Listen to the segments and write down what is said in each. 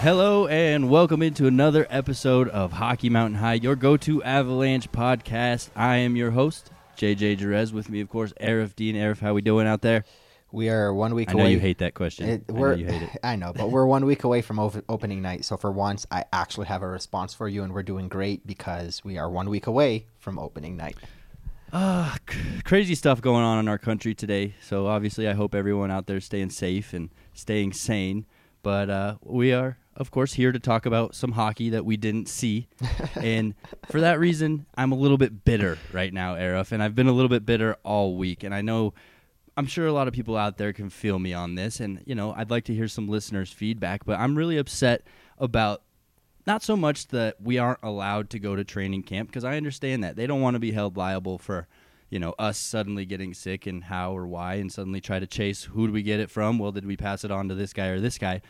Hello and welcome into another episode of Hockey Mountain High, your go-to Avalanche podcast. I am your host, JJ Jerez. With me, of course, Aarif Deen. Aarif, how we doing out there? We are one week I know away. you hate that question. It, I know we're, you hate it. I know, but we're one week away from ov- opening night. So for once, I actually have a response for you, and we're doing great because we are one week away from opening night. Ah, c- crazy stuff going on in our country today. So obviously, I hope everyone out there is staying safe and staying sane. But uh, we are, of course, here to talk about some hockey that we didn't see, and for that reason, I'm a little bit bitter right now, Aarif, and I've been a little bit bitter all week. And I know, I'm sure a lot of people out there can feel me on this, and you know, I'd like to hear some listeners' feedback. But I'm really upset about not so much that we aren't allowed to go to training camp because I understand that they don't want to be held liable for you know us suddenly getting sick and how or why and suddenly try to chase who do we get it from well did we pass it on to this guy or this guy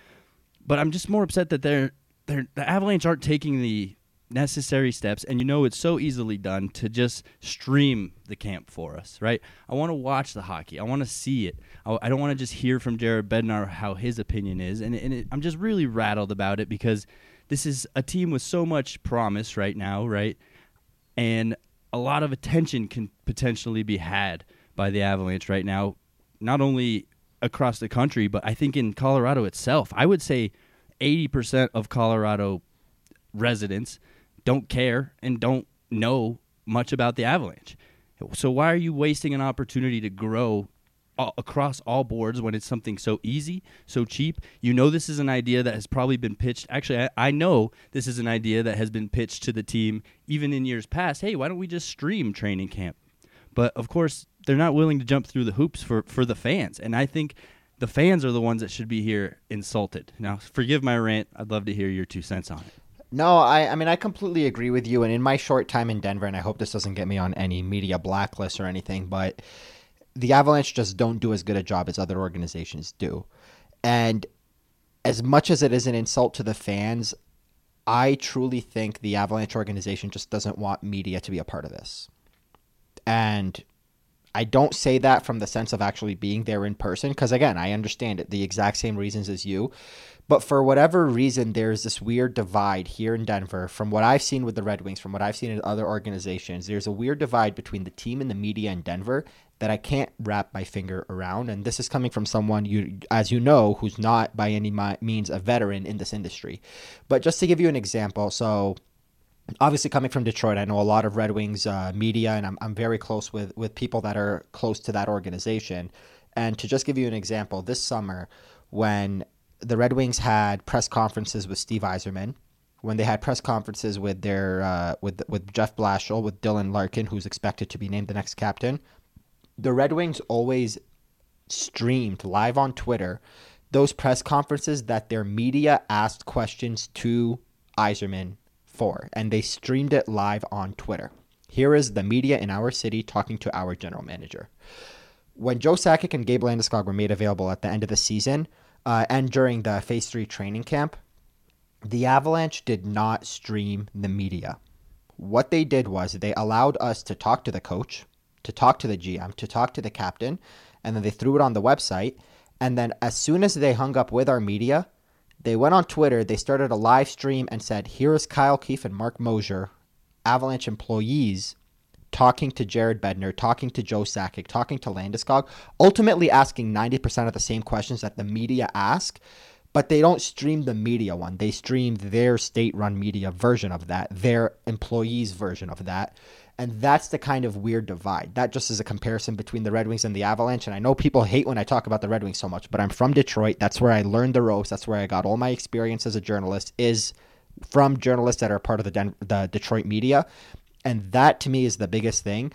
but I'm just more upset that they're they're the Avalanche aren't taking the necessary steps and you know it's so easily done to just stream the camp for us right? I want to watch the hockey. I want to see it. I, I don't want to just hear from jared bednar how his opinion is and, and it, i'm just really rattled about it because this is a team with so much promise right now right? And a lot of attention can potentially be had by the avalanche right now not only across the country but i think in colorado itself. I would say 80% of colorado residents don't care and don't know much about the Avalanche. So why are you wasting an opportunity to grow all, across all boards when it's something so easy, so cheap? You know this is an idea that has probably been pitched. Actually, I, I know this is an idea that has been pitched to the team even in years past. Hey, why don't we just stream training camp? But of course, they're not willing to jump through the hoops for, for the fans. And I think the fans are the ones that should be here insulted. Now, forgive my rant. I'd love to hear your two cents on it. No, I, I mean, I completely agree with you. And in my short time in Denver, and I hope this doesn't get me on any media blacklist or anything, but the Avalanche just don't do as good a job as other organizations do. And as much as it is an insult to the fans, I truly think the Avalanche organization just doesn't want media to be a part of this. And I don't say that from the sense of actually being there in person, because again, I understand it the exact same reasons as you. But for whatever reason, there's this weird divide here in Denver. From what I've seen with the Red Wings, from what I've seen in other organizations, there's a weird divide between the team and the media in Denver that I can't wrap my finger around. And this is coming from someone you, as you know, who's not by any means a veteran in this industry. But just to give you an example, so obviously coming from Detroit, I know a lot of Red Wings uh, media, and I'm, I'm very close with, with people that are close to that organization. And to just give you an example, this summer, when the Red Wings had press conferences with Steve Yzerman, when they had press conferences with their uh, with with Jeff Blashill, with Dylan Larkin, who's expected to be named the next captain, the Red Wings always streamed live on Twitter those press conferences that their media asked questions to Yzerman and they streamed it live on Twitter. Here is the media in our city talking to our general manager. When Joe Sakic and Gabe Landeskog were made available at the end of the season uh, and during the Phase 3 training camp, the Avalanche did not stream the media. What they did was they allowed us to talk to the coach, to talk to the GM, to talk to the captain, and then they threw it on the website. And then as soon as they hung up with our media, they went on Twitter, they started a live stream and said, Here is Kyle Keefe and Mark Moser, Avalanche employees, talking to Jared Bednar, talking to Joe Sakic, talking to Landeskog, ultimately asking 90% of the same questions that the media ask, but they don't stream the media one. They stream their state run media version of that, their employees' version of that. And that's the kind of weird divide. That just is a comparison between the Red Wings and the Avalanche. And I know people hate when I talk about the Red Wings so much, but I'm from Detroit. That's where I learned the ropes. That's where I got all my experience as a journalist is from journalists that are part of the Den- the Detroit media. And that to me is the biggest thing.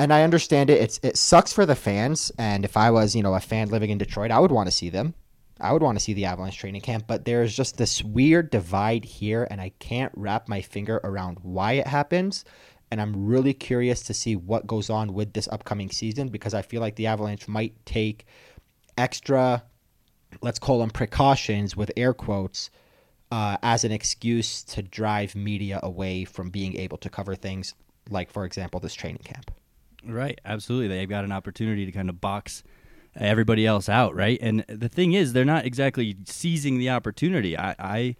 And I understand it. It's it sucks for the fans. And if I was, you know, a fan living in Detroit, I would want to see them. I would want to see the Avalanche training camp, but there's just this weird divide here, and I can't wrap my finger around why it happens. And I'm really curious to see what goes on with this upcoming season because I feel like the Avalanche might take extra, let's call them precautions with air quotes, uh, as an excuse to drive media away from being able to cover things like, for example, this training camp. Right, absolutely. They've got an opportunity to kind of box everybody else out, right? And the thing is, they're not exactly seizing the opportunity. I, I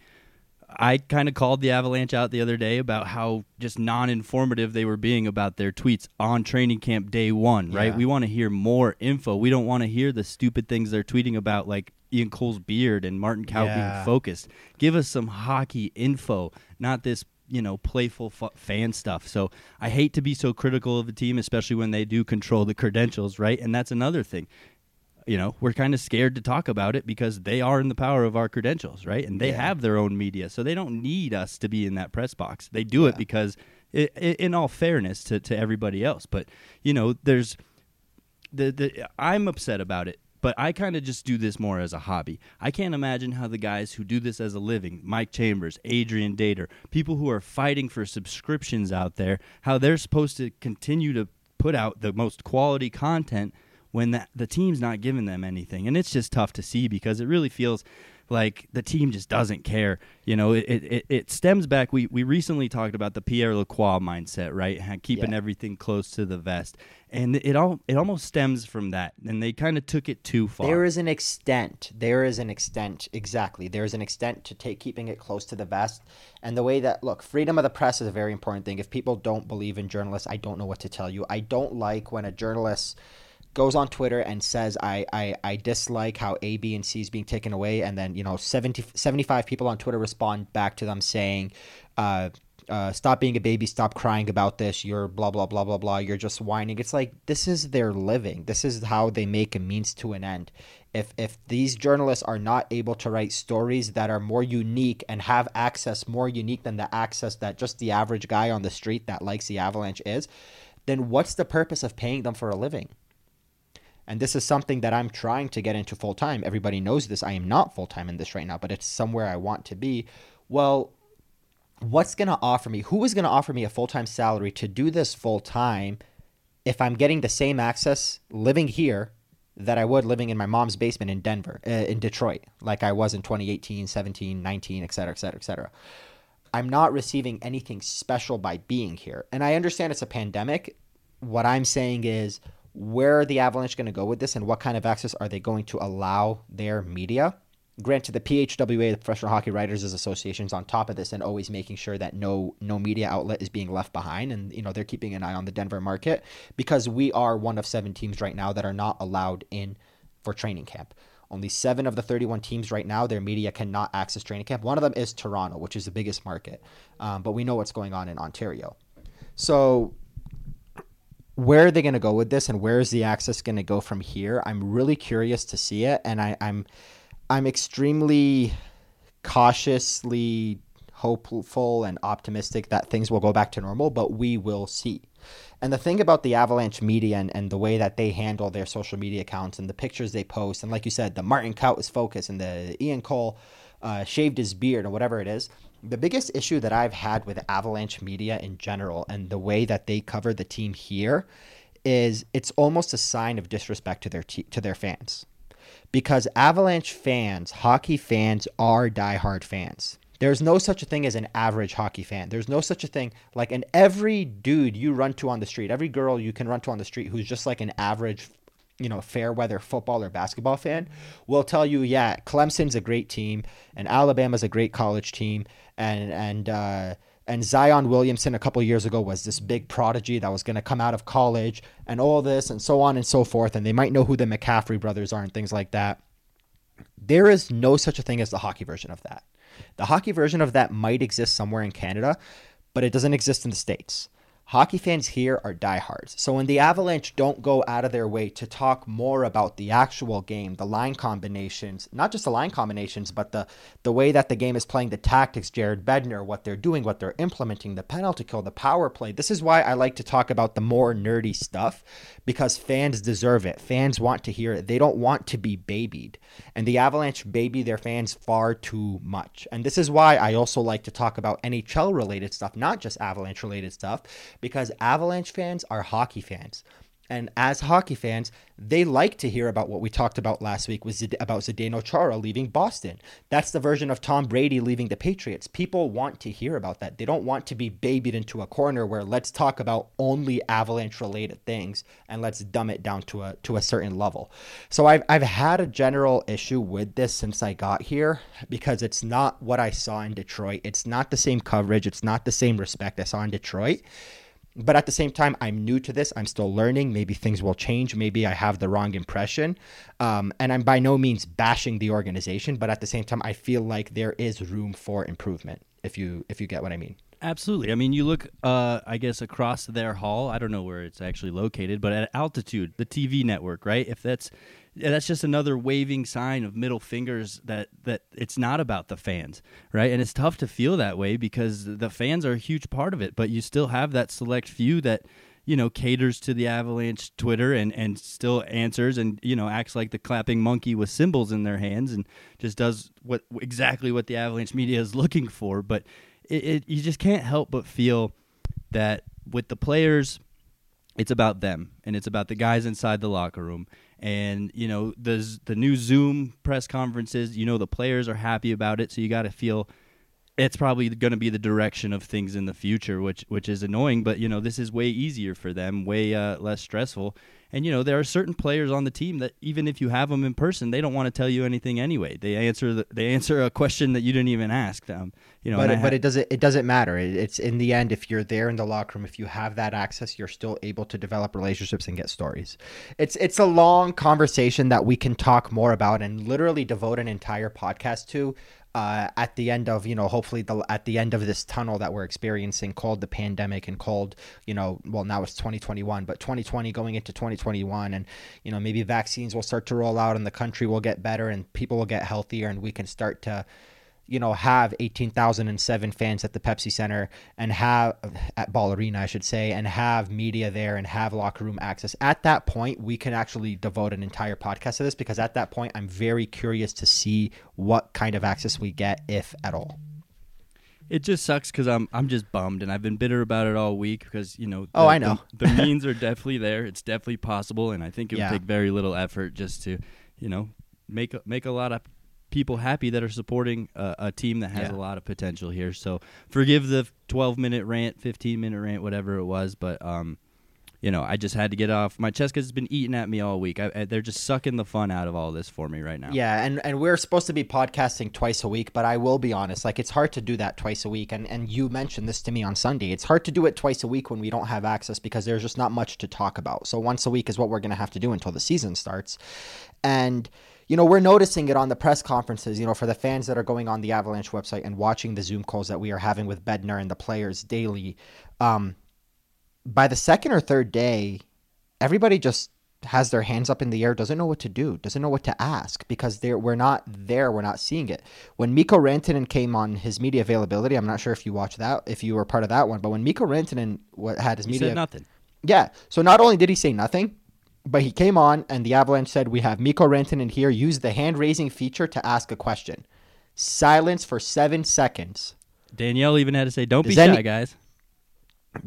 I kind of called the Avalanche out the other day about how just non-informative they were being about their tweets on training camp day one. Right? We want to hear more info. We don't want to hear the stupid things they're tweeting about, like Ian Cole's beard and Martin Kaut Yeah. being focused. Give us some hockey info, not this you know playful fu- fan stuff. So I hate to be so critical of the team, especially when they do control the credentials. Right? And that's another thing you know, we're kind of scared to talk about it because they are in the power of our credentials, right? And they Yeah. have their own media, so they don't need us to be in that press box. They do it because, i i in all fairness to, to everybody else, but you know, there's the the I'm upset about it. But I kind of just do this more as a hobby. I can't imagine how the guys who do this as a living, Mike Chambers, Adrian Dater, people who are fighting for subscriptions out there, how they're supposed to continue to put out the most quality content when the, the team's not giving them anything. And it's just tough to see because it really feels like the team just doesn't care. You know, it, it, it stems back. We, we recently talked about the Pierre Lacroix mindset, right? Keeping Yeah. everything close to the vest. And it all it almost stems from that. And they kind of took it too far. There is an extent. There is an extent. Exactly. There is an extent to take keeping it close to the vest. And the way that look, freedom of the press is a very important thing. If people don't believe in journalists, I don't know what to tell you. I don't like when a journalist goes on Twitter and says I, I, I dislike how A, B, and C is being taken away, and then you know 70, 75 people on Twitter respond back to them saying, uh, uh, "Stop being a baby, stop crying about this. You're blah blah blah blah blah. You're just whining." It's like this is their living. This is how they make a means to an end. If if these journalists are not able to write stories that are more unique and have access more unique than the access that just the average guy on the street that likes the Avalanche is, then what's the purpose of paying them for a living? And this is something that I'm trying to get into full time. Everybody knows this. I am not full time in this right now, but it's somewhere I want to be. Well, what's going to offer me? Who is going to offer me a full time salary to do this full time if I'm getting the same access living here that I would living in my mom's basement in Denver, uh, in Detroit, like I was in 2018, 17, 19, et cetera, et cetera, et cetera. I'm not receiving anything special by being here. And I understand it's a pandemic. What I'm saying is, where are the Avalanche going to go with this and what kind of access are they going to allow their media? Granted, the PHWA, the Professional Hockey Writers Association, is on top of this and always making sure that no no media outlet is being left behind, and you know they're keeping an eye on the Denver market because we are one of seven teams right now that are not allowed in for training camp. Only seven of the 31 teams right now, their media cannot access training camp. One of them is Toronto, which is the biggest market, um, but we know what's going on in Ontario. So where are they going to go with this and where is the access going to go from here? I'm really curious to see it and I, i'm i'm extremely cautiously hopeful and optimistic that things will go back to normal but we will see. And the thing about the avalanche media and, and the way that they handle their social media accounts and the pictures they post and like you said the martin kaut is focused and the ian cole uh, shaved his beard or whatever it is the biggest issue that I've had with Avalanche media in general and the way that they cover the team here is it's almost a sign of disrespect to their te- to their fans. Because Avalanche fans, hockey fans are diehard fans. There's no such a thing as an average hockey fan. There's no such a thing like an every dude you run to on the street, every girl you can run to on the street who's just like an average you know, fair weather football or basketball fan will tell you, yeah, Clemson's a great team and Alabama's a great college team and and uh, and Zion Williamson a couple years ago was this big prodigy that was going to come out of college and all this and so on and so forth and they might know who the McCaffrey brothers are and things like that. There is no such a thing as the hockey version of that. The hockey version of that might exist somewhere in Canada, but it doesn't exist in the states hockey fans here are diehards. So when the Avalanche don't go out of their way to talk more about the actual game, the line combinations, not just the line combinations, but the the way that the game is playing, the tactics, Jared Bednar, what they're doing, what they're implementing, the penalty kill, the power play. This is why I like to talk about the more nerdy stuff because fans deserve it. Fans want to hear it. They don't want to be babied. And the Avalanche baby their fans far too much. And this is why I also like to talk about NHL related stuff, not just Avalanche related stuff because Avalanche fans are hockey fans. And as hockey fans, they like to hear about what we talked about last week was about Zdeno Chara leaving Boston. That's the version of Tom Brady leaving the Patriots. People want to hear about that. They don't want to be babied into a corner where let's talk about only Avalanche related things and let's dumb it down to a to a certain level. So I've I've had a general issue with this since I got here because it's not what I saw in Detroit. It's not the same coverage. It's not the same respect I saw in Detroit but at the same time i'm new to this i'm still learning maybe things will change maybe i have the wrong impression um, and i'm by no means bashing the organization but at the same time i feel like there is room for improvement if you if you get what i mean Absolutely. I mean, you look, uh, I guess, across their hall. I don't know where it's actually located, but at altitude, the TV network, right? If that's that's just another waving sign of middle fingers that that it's not about the fans, right? And it's tough to feel that way because the fans are a huge part of it, but you still have that select few that you know caters to the Avalanche Twitter and and still answers and you know acts like the clapping monkey with symbols in their hands and just does what exactly what the Avalanche media is looking for, but it, it, you just can't help but feel that with the players, it's about them and it's about the guys inside the locker room. And you know the the new Zoom press conferences. You know the players are happy about it, so you got to feel it's probably going to be the direction of things in the future, which which is annoying. But you know, this is way easier for them, way uh, less stressful. And you know, there are certain players on the team that even if you have them in person, they don't want to tell you anything anyway. They answer the, they answer a question that you didn't even ask them. You know, but it, ha- but it doesn't it doesn't matter. It, it's in the end, if you're there in the locker room, if you have that access, you're still able to develop relationships and get stories. It's it's a long conversation that we can talk more about and literally devote an entire podcast to uh, at the end of you know hopefully the at the end of this tunnel that we're experiencing called the pandemic and called you know well now it's 2021 but 2020 going into 2021 and you know maybe vaccines will start to roll out and the country will get better and people will get healthier and we can start to you know, have 18,007 fans at the Pepsi Center and have at Ball Arena, I should say, and have media there and have locker room access. At that point, we can actually devote an entire podcast to this because at that point, I'm very curious to see what kind of access we get, if at all. It just sucks because I'm I'm just bummed and I've been bitter about it all week because you know. Oh, the, oh, I know. The, the means are definitely there. It's definitely possible, and I think it would yeah. take very little effort just to, you know, make make a lot of people happy that are supporting a, a team that has yeah. a lot of potential here. So forgive the 12 minute rant, 15 minute rant, whatever it was, but um, you know, I just had to get off my chest because it's been eating at me all week. I, I, they're just sucking the fun out of all this for me right now. Yeah, and, and we're supposed to be podcasting twice a week, but I will be honest, like it's hard to do that twice a week. And and you mentioned this to me on Sunday. It's hard to do it twice a week when we don't have access because there's just not much to talk about. So once a week is what we're gonna have to do until the season starts, and you know, we're noticing it on the press conferences, you know, for the fans that are going on the Avalanche website and watching the Zoom calls that we are having with Bednar and the players daily. Um, by the second or third day, everybody just has their hands up in the air, doesn't know what to do, doesn't know what to ask because they're, we're not there, we're not seeing it. When Mikko Rantanen came on his media availability, I'm not sure if you watched that, if you were part of that one, but when Mikko Rantanen had his he media, said nothing. Yeah, so not only did he say nothing, but he came on, and the Avalanche said, We have Mikko Rantanen here. Use the hand raising feature to ask a question. Silence for seven seconds. Danielle even had to say, Don't does be shy, guys.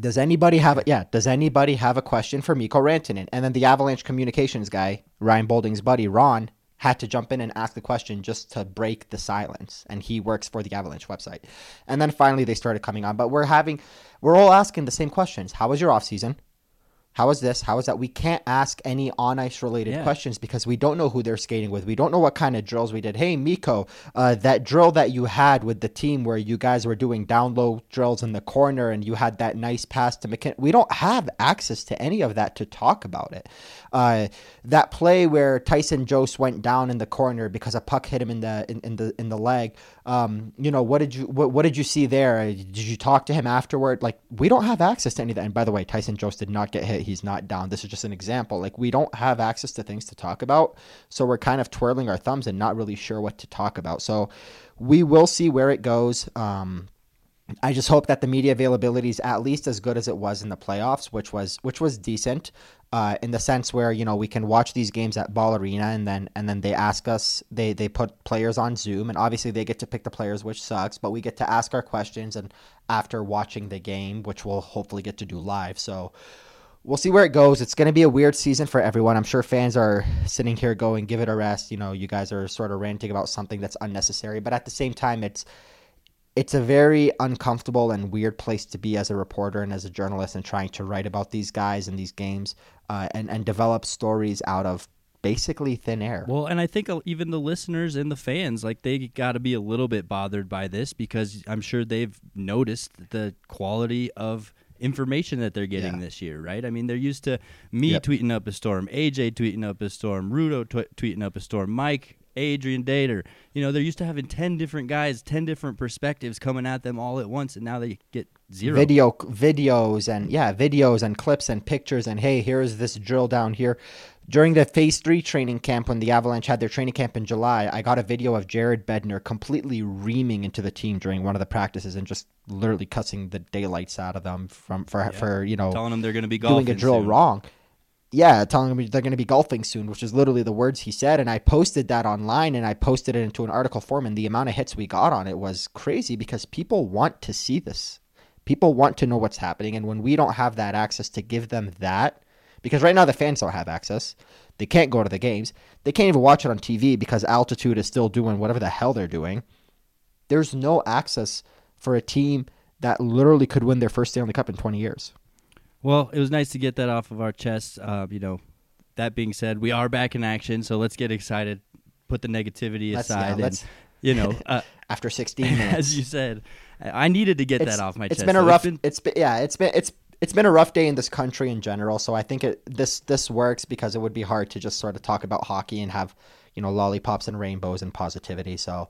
Does anybody have a, yeah, does anybody have a question for Mikko Rantanen? And then the Avalanche communications guy, Ryan Boulding's buddy, Ron, had to jump in and ask the question just to break the silence. And he works for the Avalanche website. And then finally they started coming on. But we're having we're all asking the same questions. How was your off season? How is this? How is that? We can't ask any on ice related yeah. questions because we don't know who they're skating with. We don't know what kind of drills we did. Hey, Mikko, uh, that drill that you had with the team where you guys were doing down low drills in the corner and you had that nice pass to MacKinnon. We don't have access to any of that to talk about it. Uh, that play where Tyson Jost went down in the corner because a puck hit him in the in, in the in the leg. Um, you know what did you what, what did you see there? Did you talk to him afterward? Like we don't have access to any of that. And by the way, Tyson Jost did not get hit he's not down. This is just an example. Like we don't have access to things to talk about, so we're kind of twirling our thumbs and not really sure what to talk about. So we will see where it goes. Um, I just hope that the media availability is at least as good as it was in the playoffs, which was which was decent, uh, in the sense where you know we can watch these games at Ball Arena and then and then they ask us they they put players on Zoom and obviously they get to pick the players, which sucks, but we get to ask our questions and after watching the game, which we'll hopefully get to do live. So we'll see where it goes. It's going to be a weird season for everyone. I'm sure fans are sitting here going, "Give it a rest." You know, you guys are sort of ranting about something that's unnecessary, but at the same time, it's it's a very uncomfortable and weird place to be as a reporter and as a journalist and trying to write about these guys and these games uh, and and develop stories out of basically thin air. Well, and I think uh, even the listeners and the fans, like they got to be a little bit bothered by this because I'm sure they've noticed the quality of information that they're getting Yeah. this year, right? I mean, they're used to me Yep. tweeting up a storm, AJ tweeting up a storm, Rudo tw- tweeting up a storm, Mike, Adrian Dater. You know, they're used to having 10 different guys, 10 different perspectives coming at them all at once, and now they get zero. video videos and yeah videos and clips and pictures and hey here's this drill down here during the phase three training camp when the avalanche had their training camp in july i got a video of jared bednar completely reaming into the team during one of the practices and just literally cussing the daylights out of them from for for you know telling them they're going to be doing a drill soon. wrong. Yeah, telling them they're going to be golfing soon, which is literally the words he said. And I posted that online and I posted it into an article form. And the amount of hits we got on it was crazy because people want to see this. People want to know what's happening. And when we don't have that access to give them that, because right now the fans don't have access, they can't go to the games, they can't even watch it on TV because altitude is still doing whatever the hell they're doing. There's no access for a team that literally could win their first Stanley Cup in 20 years. Well, it was nice to get that off of our chests. Uh, you know, that being said, we are back in action, so let's get excited. Put the negativity Let's- yeah, aside, and let's- you know, uh, after 16 minutes. as you said, I needed to get it's, that off my it's chest. been a rough. been- it's been yeah. It's been it's it's been a rough day in this country in general. So I think it this this works because it would be hard to just sort of talk about hockey and have you know lollipops and rainbows and positivity. So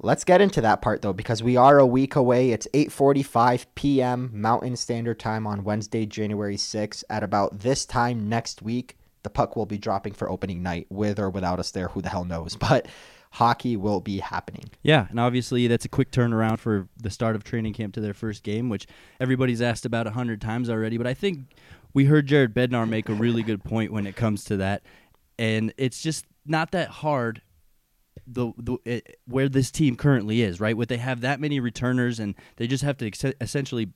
let's get into that part though because we are a week away. It's 8:45 p.m. Mountain Standard Time on Wednesday, January 6th. At about this time next week, the puck will be dropping for opening night, with or without us there. Who the hell knows? But hockey will be happening. Yeah, and obviously that's a quick turnaround for the start of training camp to their first game, which everybody's asked about a hundred times already. But I think we heard Jared Bednar make a really good point when it comes to that, and it's just not that hard. The, the it, where this team currently is, right? Would they have that many returners, and they just have to ex- essentially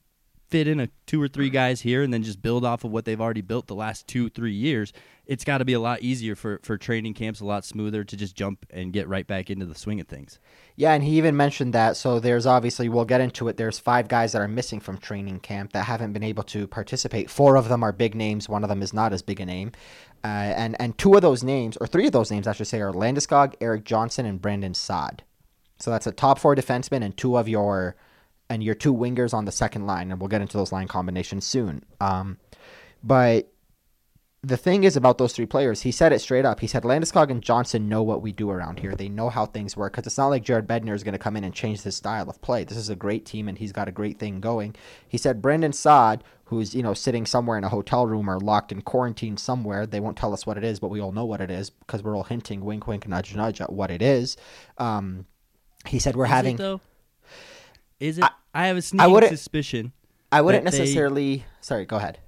fit in a two or three guys here, and then just build off of what they've already built the last two three years? It's got to be a lot easier for for training camps, a lot smoother to just jump and get right back into the swing of things. Yeah, and he even mentioned that. So there's obviously, we'll get into it. There's five guys that are missing from training camp that haven't been able to participate. Four of them are big names. One of them is not as big a name. Uh, and and two of those names, or three of those names, I should say, are Landeskog, Erik Johnson, and Brandon Saad So that's a top four defenseman and two of your and your two wingers on the second line. And we'll get into those line combinations soon. Um, but the thing is about those three players, he said it straight up. He said Landeskog and Johnson know what we do around here. They know how things work because it's not like Jared Bednar is going to come in and change his style of play. This is a great team and he's got a great thing going. He said Brandon Saad, who's you know sitting somewhere in a hotel room or locked in quarantine somewhere, they won't tell us what it is, but we all know what it is because we're all hinting, wink, wink, nudge, nudge at what it is. Um, he said we're Is having. it, though? Is it? I, have a sneaking wouldn't- suspicion. I wouldn't that they- necessarily. Sorry, go ahead.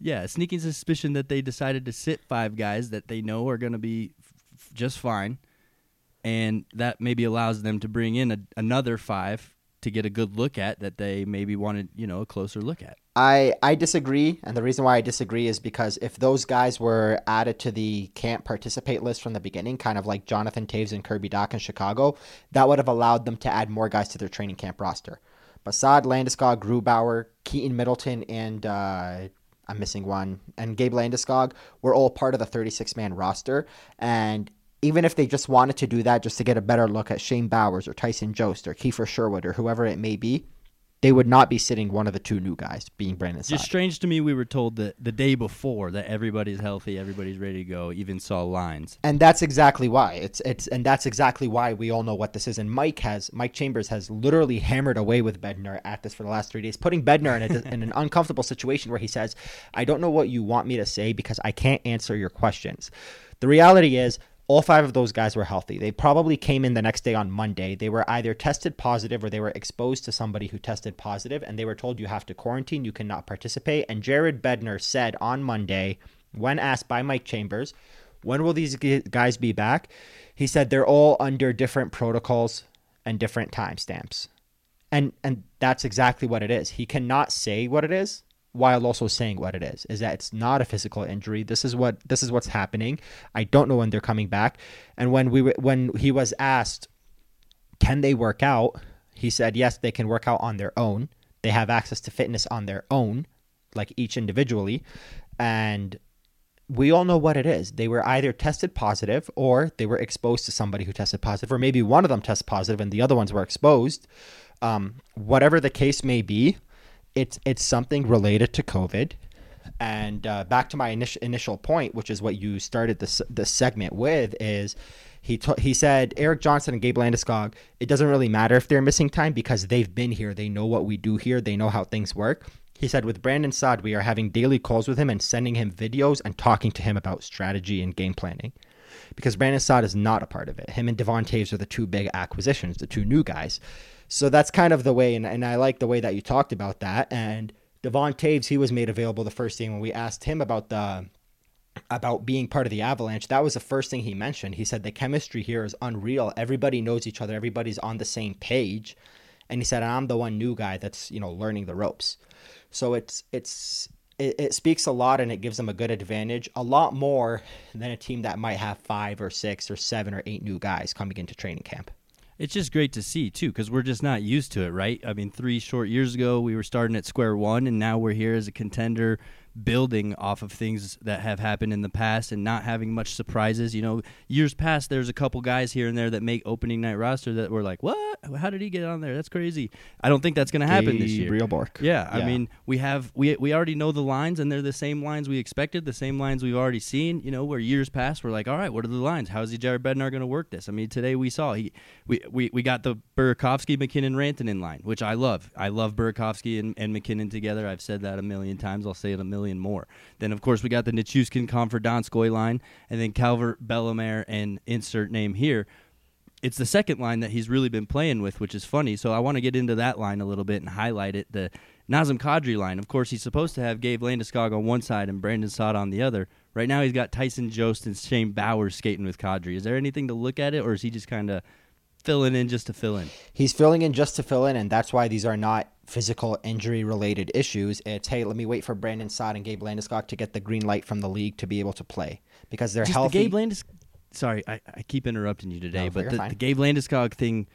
Yeah, a sneaking suspicion that they decided to sit five guys that they know are going to be f- f- just fine, and that maybe allows them to bring in a, another five to get a good look at that they maybe wanted, you know, a closer look at. I, I disagree, and the reason why I disagree is because if those guys were added to the can't participate list from the beginning, kind of like Jonathan Toews and Kirby Dach in Chicago, that would have allowed them to add more guys to their training camp roster. Basad, Landeskog, Grubauer, Keaton Middleton, and uh, I'm missing one, and Gabe Landeskog were all part of the 36 man roster. And even if they just wanted to do that just to get a better look at Shane Bowers or Tyson Jost or Kiefer Sherwood or whoever it may be, they would not be sitting one of the two new guys, being Brandon Just Saad. strange to me. We were told that the day before that everybody's healthy, everybody's ready to go. Even saw lines. and that's exactly why it's it's and that's exactly why we all know what this is. And Mike has Mike Chambers has literally hammered away with Bednar at this for the last three days, putting Bednar in, a, in an uncomfortable situation where he says, "I don't know what you want me to say because I can't answer your questions." The reality is. All five of those guys were healthy. They probably came in the next day on Monday. They were either tested positive or they were exposed to somebody who tested positive, and they were told you have to quarantine, you cannot participate. And Jared Bednar said on Monday, when asked by Mike Chambers, when will these guys be back? He said they're all under different protocols and different timestamps. And and that's exactly what it is. He cannot say what it is while also saying what it is is that it's not a physical injury. This is what this is what's happening. I don't know when they're coming back. And when we when he was asked can they work out? he said yes they can work out on their own. They have access to fitness on their own like each individually. And we all know what it is. They were either tested positive or they were exposed to somebody who tested positive, or maybe one of them tested positive and the other ones were exposed. Um, whatever the case may be, it's it's something related to COVID. And uh, back to my initial initial point, which is what you started this this segment with, is he t- he said Erik Johnson and Gabe Landeskog. It doesn't really matter if they're missing time because they've been here. They know what we do here. They know how things work. He said, with Brandon Saad, we are having daily calls with him and sending him videos and talking to him about strategy and game planning. Because Brandon Saad is not a part of it. Him and Devon Toews are the two big acquisitions, the two new guys. So that's kind of the way, and, and I like the way that you talked about that. And Devon Toews, he was made available the first thing when we asked him about the about being part of the Avalanche, that was the first thing he mentioned. He said the chemistry here is unreal. Everybody knows each other. Everybody's on the same page. And he said, I'm the one new guy that's, you know, learning the ropes. So it's it's it, it speaks a lot and it gives them a good advantage, a lot more than a team that might have five or six or seven or eight new guys coming into training camp. It's just great to see too, because we're just not used to it, right? I mean, three short years ago we were starting at square one, and now we're here as a contender building off of things that have happened in the past and not having much surprises. You know, years past, there's a couple guys here and there that make opening night roster that were like, "What? How did he get on there? That's crazy." I don't think that's going to happen this year. Real Bork. Yeah, I mean, we have we we already know the lines, and they're the same lines we expected, the same lines we've already seen. You know, where years past, we're like, "All right, what are the lines? How's he Jared Bednar going to work this?" I mean, today we saw he we we, we got the Burakovsky MacKinnon Rantanen in line, which I love. I love Burakovsky and, and MacKinnon together. I've said that a million times. I'll say it a million more. Then, of course, we got the Nichushkin Donskoy line, and then Calvert Bellemare and insert name here. It's the second line that he's really been playing with, which is funny. So I want to get into that line a little bit and highlight it. The Nazem Kadri line. Of course, he's supposed to have Gabe Landeskog on one side and Brandon Saad on the other. Right now, he's got Tyson Jost and Shane Bowers skating with Kadri. Is there anything to look at it, or is he just kind of filling in just to fill in? He's filling in just to fill in, and that's why these are not physical injury related issues. It's hey, let me wait for Brandon Saad and Gabe Landeskog to get the green light from the league to be able to play because they're just healthy. The Gabe Landeskog. Sorry, I, I keep interrupting you today, no, but the, the, Gabe Landeskog thing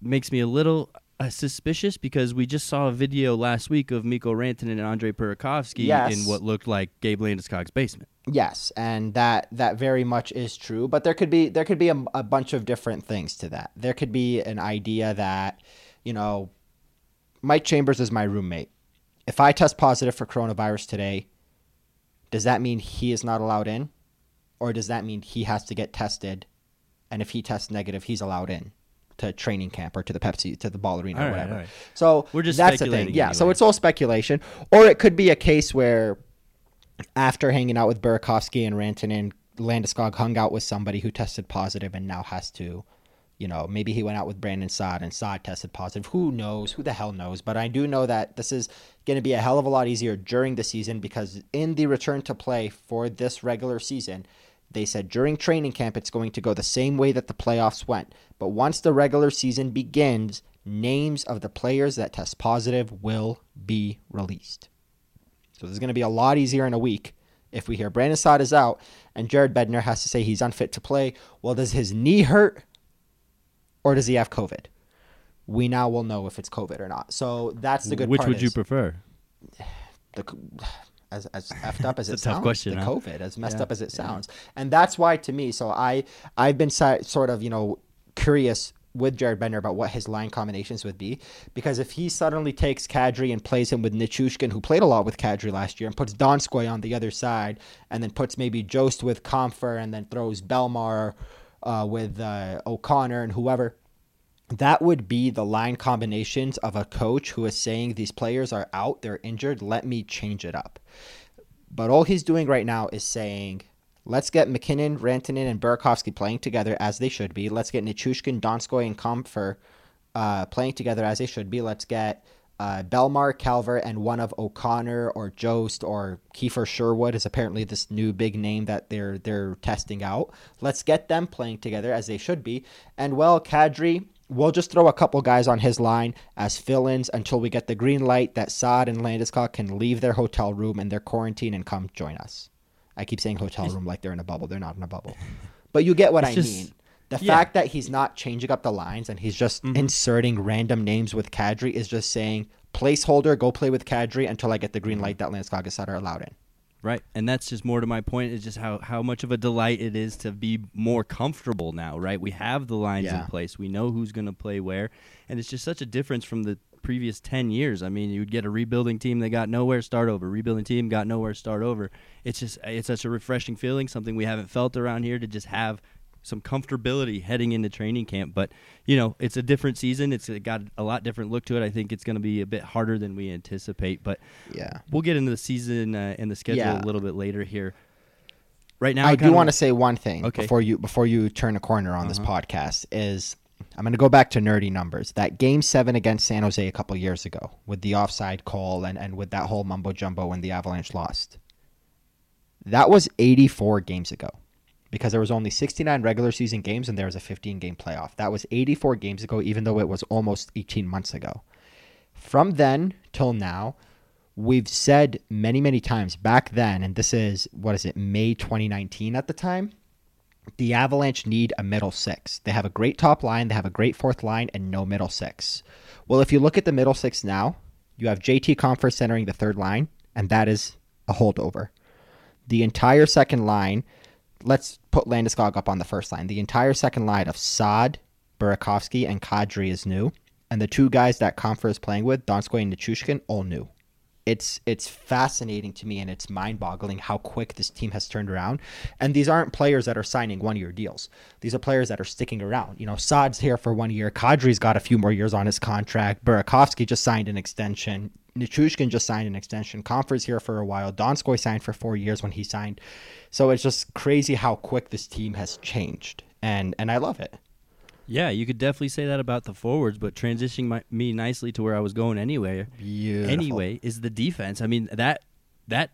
makes me a little uh, suspicious because we just saw a video last week of Mikko Rantanen and Andre Burakovsky yes. in what looked like Gabe Landeskog's basement. Yes, and that that very much is true. But there could be there could be a, a bunch of different things to that. There could be an idea that you know Mike Chambers is my roommate. If I test positive for coronavirus today, does that mean he is not allowed in? Or does that mean he has to get tested? And if he tests negative, he's allowed in to training camp or to the Pepsi, to the ball arena all or whatever. Right, So we're just that's the thing. Yeah. Anyway. So it's all speculation. Or it could be a case where after hanging out with Burakovsky and Rantanen, Landeskog hung out with somebody who tested positive and now has to you know, maybe he went out with Brandon Saad and Saad tested positive. Who knows? Who the hell knows? But I do know that this is going to be a hell of a lot easier during the season because in the return to play for this regular season, they said during training camp it's going to go the same way that the playoffs went. But once the regular season begins, names of the players that test positive will be released. So this is going to be a lot easier in a week if we hear Brandon Saad is out and Jared Bednar has to say he's unfit to play. Well, does his knee hurt? Or does he have COVID? We now will know if it's COVID or not. So that's the good Which would is you prefer? The as as effed up as it a sounds, tough question, the huh? COVID, as messed Yeah, up as it yeah. sounds, and that's why to me. So I I've been sort of you know curious with Jared Bednar about what his line combinations would be because if he suddenly takes Kadri and plays him with Nichushkin, who played a lot with Kadri last year, and puts Donskoy on the other side, and then puts maybe Jost with Compher, and then throws Bellemare uh, with uh, O'Connor and whoever that would be the line combinations of a coach who is saying these players are out, they're injured, let me change it up. But all he's doing right now is saying, let's get MacKinnon, Rantanen, and Burakovsky playing together as they should be. Let's get Nichushkin, Donskoy, and Compher uh, playing together as they should be. Let's get uh, Bellemare, Calvert, and one of O'Connor or Jost or Kiefer Sherwood is apparently this new big name that they're they're testing out. Let's get them playing together as they should be. And well, Kadri we'll just throw a couple guys on his line as fill-ins until we get the green light that Saad and Landeskog can leave their hotel room and their quarantine and come join us. I keep saying hotel room like they're in a bubble. They're not in a bubble. But you get what It's I just- mean. The yeah. fact that he's not changing up the lines and he's just Mhm. inserting random names with Kadri is just saying placeholder, go play with Kadri until I get the green light that Lance Saad are allowed in. Right, and that's just more to my point. Is just how how much of a delight it is to be more comfortable now. Right, we have the lines Yeah. in place. We know who's going to play where, and it's just such a difference from the previous ten years. I mean, you'd get a rebuilding team that got nowhere, start over. Rebuilding team got nowhere, start over. It's just it's such a refreshing feeling. Something we haven't felt around here to just have some comfortability heading into training camp. But you know, it's a different season. It's got a lot different look to it. I think it's going to be a bit harder than we anticipate, but Yeah. we'll get into the season uh, and the schedule Yeah. a little bit later here. Right now, I, I, do want to say one thing Okay. before you before you turn a corner on this Uh-huh. podcast is I'm going to go back to nerdy numbers. That game 7 against San Jose a couple years ago with the offside call and and with that whole mumbo jumbo when the Avalanche lost. That was 84 games ago because there was only 69 regular season games and there was a 15 game playoff. That was 84 games ago even though it was almost 18 months ago. From then till now, we've said many, many times back then, and this is, what is it, May 2019 at the time? The Avalanche need a middle six. They have a great top line, they have a great fourth line, and no middle six. Well, if you look at the middle six now, you have JT Compher centering the third line, and that is a holdover. The entire second line, let's put Landeskog up on the first line. The entire second line of Saad, Burakovsky, and Kadri is new. And the two guys that Compher is playing with, Donskoy and Nichushkin, all new it's it's fascinating to me and it's mind-boggling how quick this team has turned around. And these aren't players that are signing one-year deals. These are players that are sticking around. You know, Saad's here for one year. Kadri's got a few more years on his contract. Burakovsky just signed an extension. Nichushkin just signed an extension. Compher's here for a while. Donskoy signed for four years when he signed. So it's just crazy how quick this team has changed, and and I love it. Yeah, you could definitely say that about the forwards, but transitioning my, me nicely to where I was going anyway. Beautiful. Anyway, is the defense. I mean that that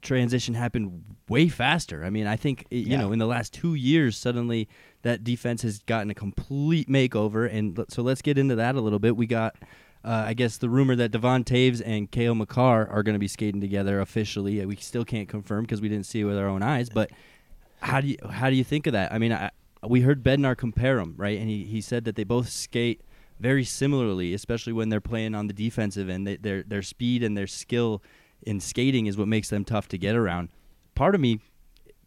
transition happened way faster. I mean, I think you Yeah. know in the last two years, suddenly that defense has gotten a complete makeover. And so let's get into that a little bit. We got. Uh, I guess the rumor that Devon Toews and Cale Makar are going to be skating together officially. uh, We still can't confirm because we didn't see it with our own eyes. But how do you how do you think of that? I mean, I, we heard Bednar compare them, right? And he, he said that they both skate very similarly, especially when they're playing on the defensive end. They, their their speed and their skill in skating is what makes them tough to get around. Part of me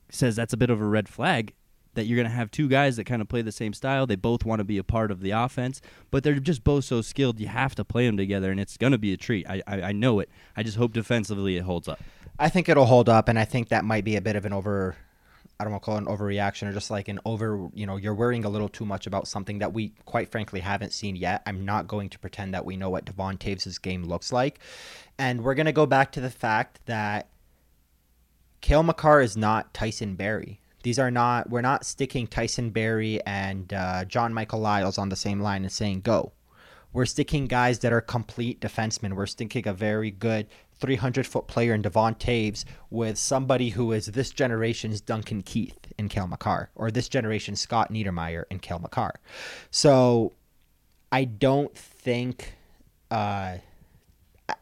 says that's a bit of a red flag that you're going to have two guys that kind of play the same style. They both want to be a part of the offense, but they're just both so skilled. You have to play them together, and it's going to be a treat. I, I I know it. I just hope defensively it holds up. I think it'll hold up, and I think that might be a bit of an over. I don't want to call it an overreaction or just like an over. You know, you're worrying a little too much about something that we, quite frankly, haven't seen yet. I'm not going to pretend that we know what Devon Toews' game looks like, and we're gonna go back to the fact that Cale Makar is not Tyson Barrie. These are not. We're not sticking Tyson Barrie and uh, John Michael Liles on the same line and saying go. We're sticking guys that are complete defensemen. We're sticking a very good 300 foot player in Devon Toews with somebody who is this generation's Duncan Keith in Cale Makar or this generation's Scott Niedermayer in Cale Makar. So I don't think. Uh,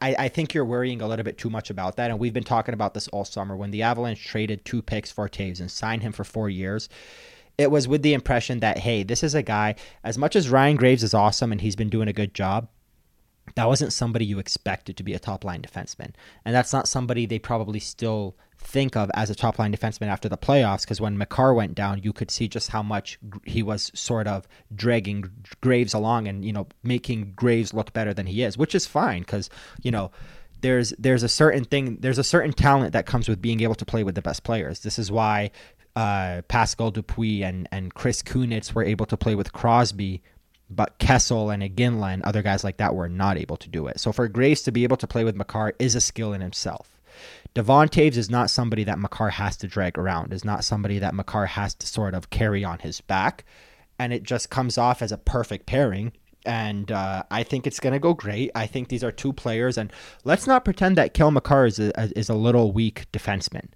I, I think you're worrying a little bit too much about that. And we've been talking about this all summer. When the Avalanche traded two picks for Toews and signed him for four years, it was with the impression that, hey, this is a guy, as much as Ryan Graves is awesome and he's been doing a good job, that wasn't somebody you expected to be a top line defenseman. And that's not somebody they probably still think of as a top line defenseman after the playoffs because when Makar went down, you could see just how much he was sort of dragging Graves along and, you know, making Graves look better than he is, which is fine because, you know, there's there's a certain thing there's a certain talent that comes with being able to play with the best players. This is why uh, Pascal Dupuis and and Chris Kunitz were able to play with Crosby but Kessel and Iginla and other guys like that were not able to do it. So for Graves to be able to play with Makar is a skill in himself. Devon Toews is not somebody that Makar has to drag around, is not somebody that Makar has to sort of carry on his back. And it just comes off as a perfect pairing. And uh, I think it's going to go great. I think these are two players. And let's not pretend that Cale Makar is a, is a little weak defenseman.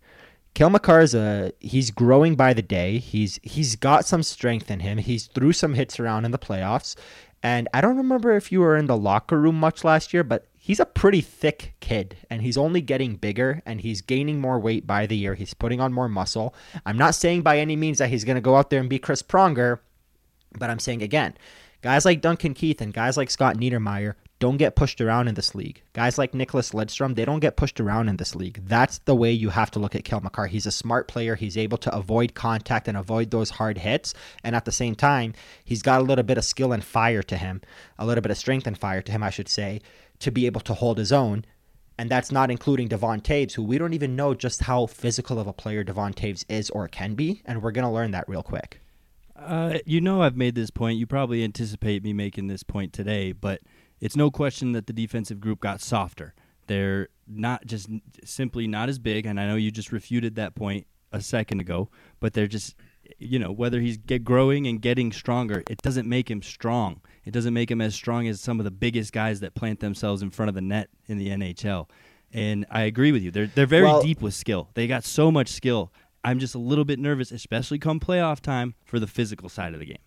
Cale Makar is a he's growing by the day. He's he's got some strength in him. He's threw some hits around in the playoffs. And I don't remember if you were in the locker room much last year, but he's a pretty thick kid and he's only getting bigger and he's gaining more weight by the year. He's putting on more muscle. I'm not saying by any means that he's going to go out there and be Chris Pronger, but I'm saying again, guys like Duncan Keith and guys like Scott Niedermayer don't get pushed around in this league. Guys like Nicklas Lidstrom, they don't get pushed around in this league. That's the way you have to look at Cale Makar. He's a smart player. He's able to avoid contact and avoid those hard hits. And at the same time, he's got a little bit of skill and fire to him, a little bit of strength and fire to him, I should say, to be able to hold his own. And that's not including Devon Toews, who we don't even know just how physical of a player Devon Toews is or can be. And we're going to learn that real quick. Uh, you know, I've made this point. You probably anticipate me making this point today, but it's no question that the defensive group got softer. They're not just simply not as big, and I know you just refuted that point a second ago, but they're just you know whether he's get growing and getting stronger it doesn't make him strong. It doesn't make him as strong as some of the biggest guys that plant themselves in front of the net in the NHL and I agree with you. They're they're very well, deep with skill. They got so much skill. I'm just a little bit nervous especially come playoff time for the physical side of the game.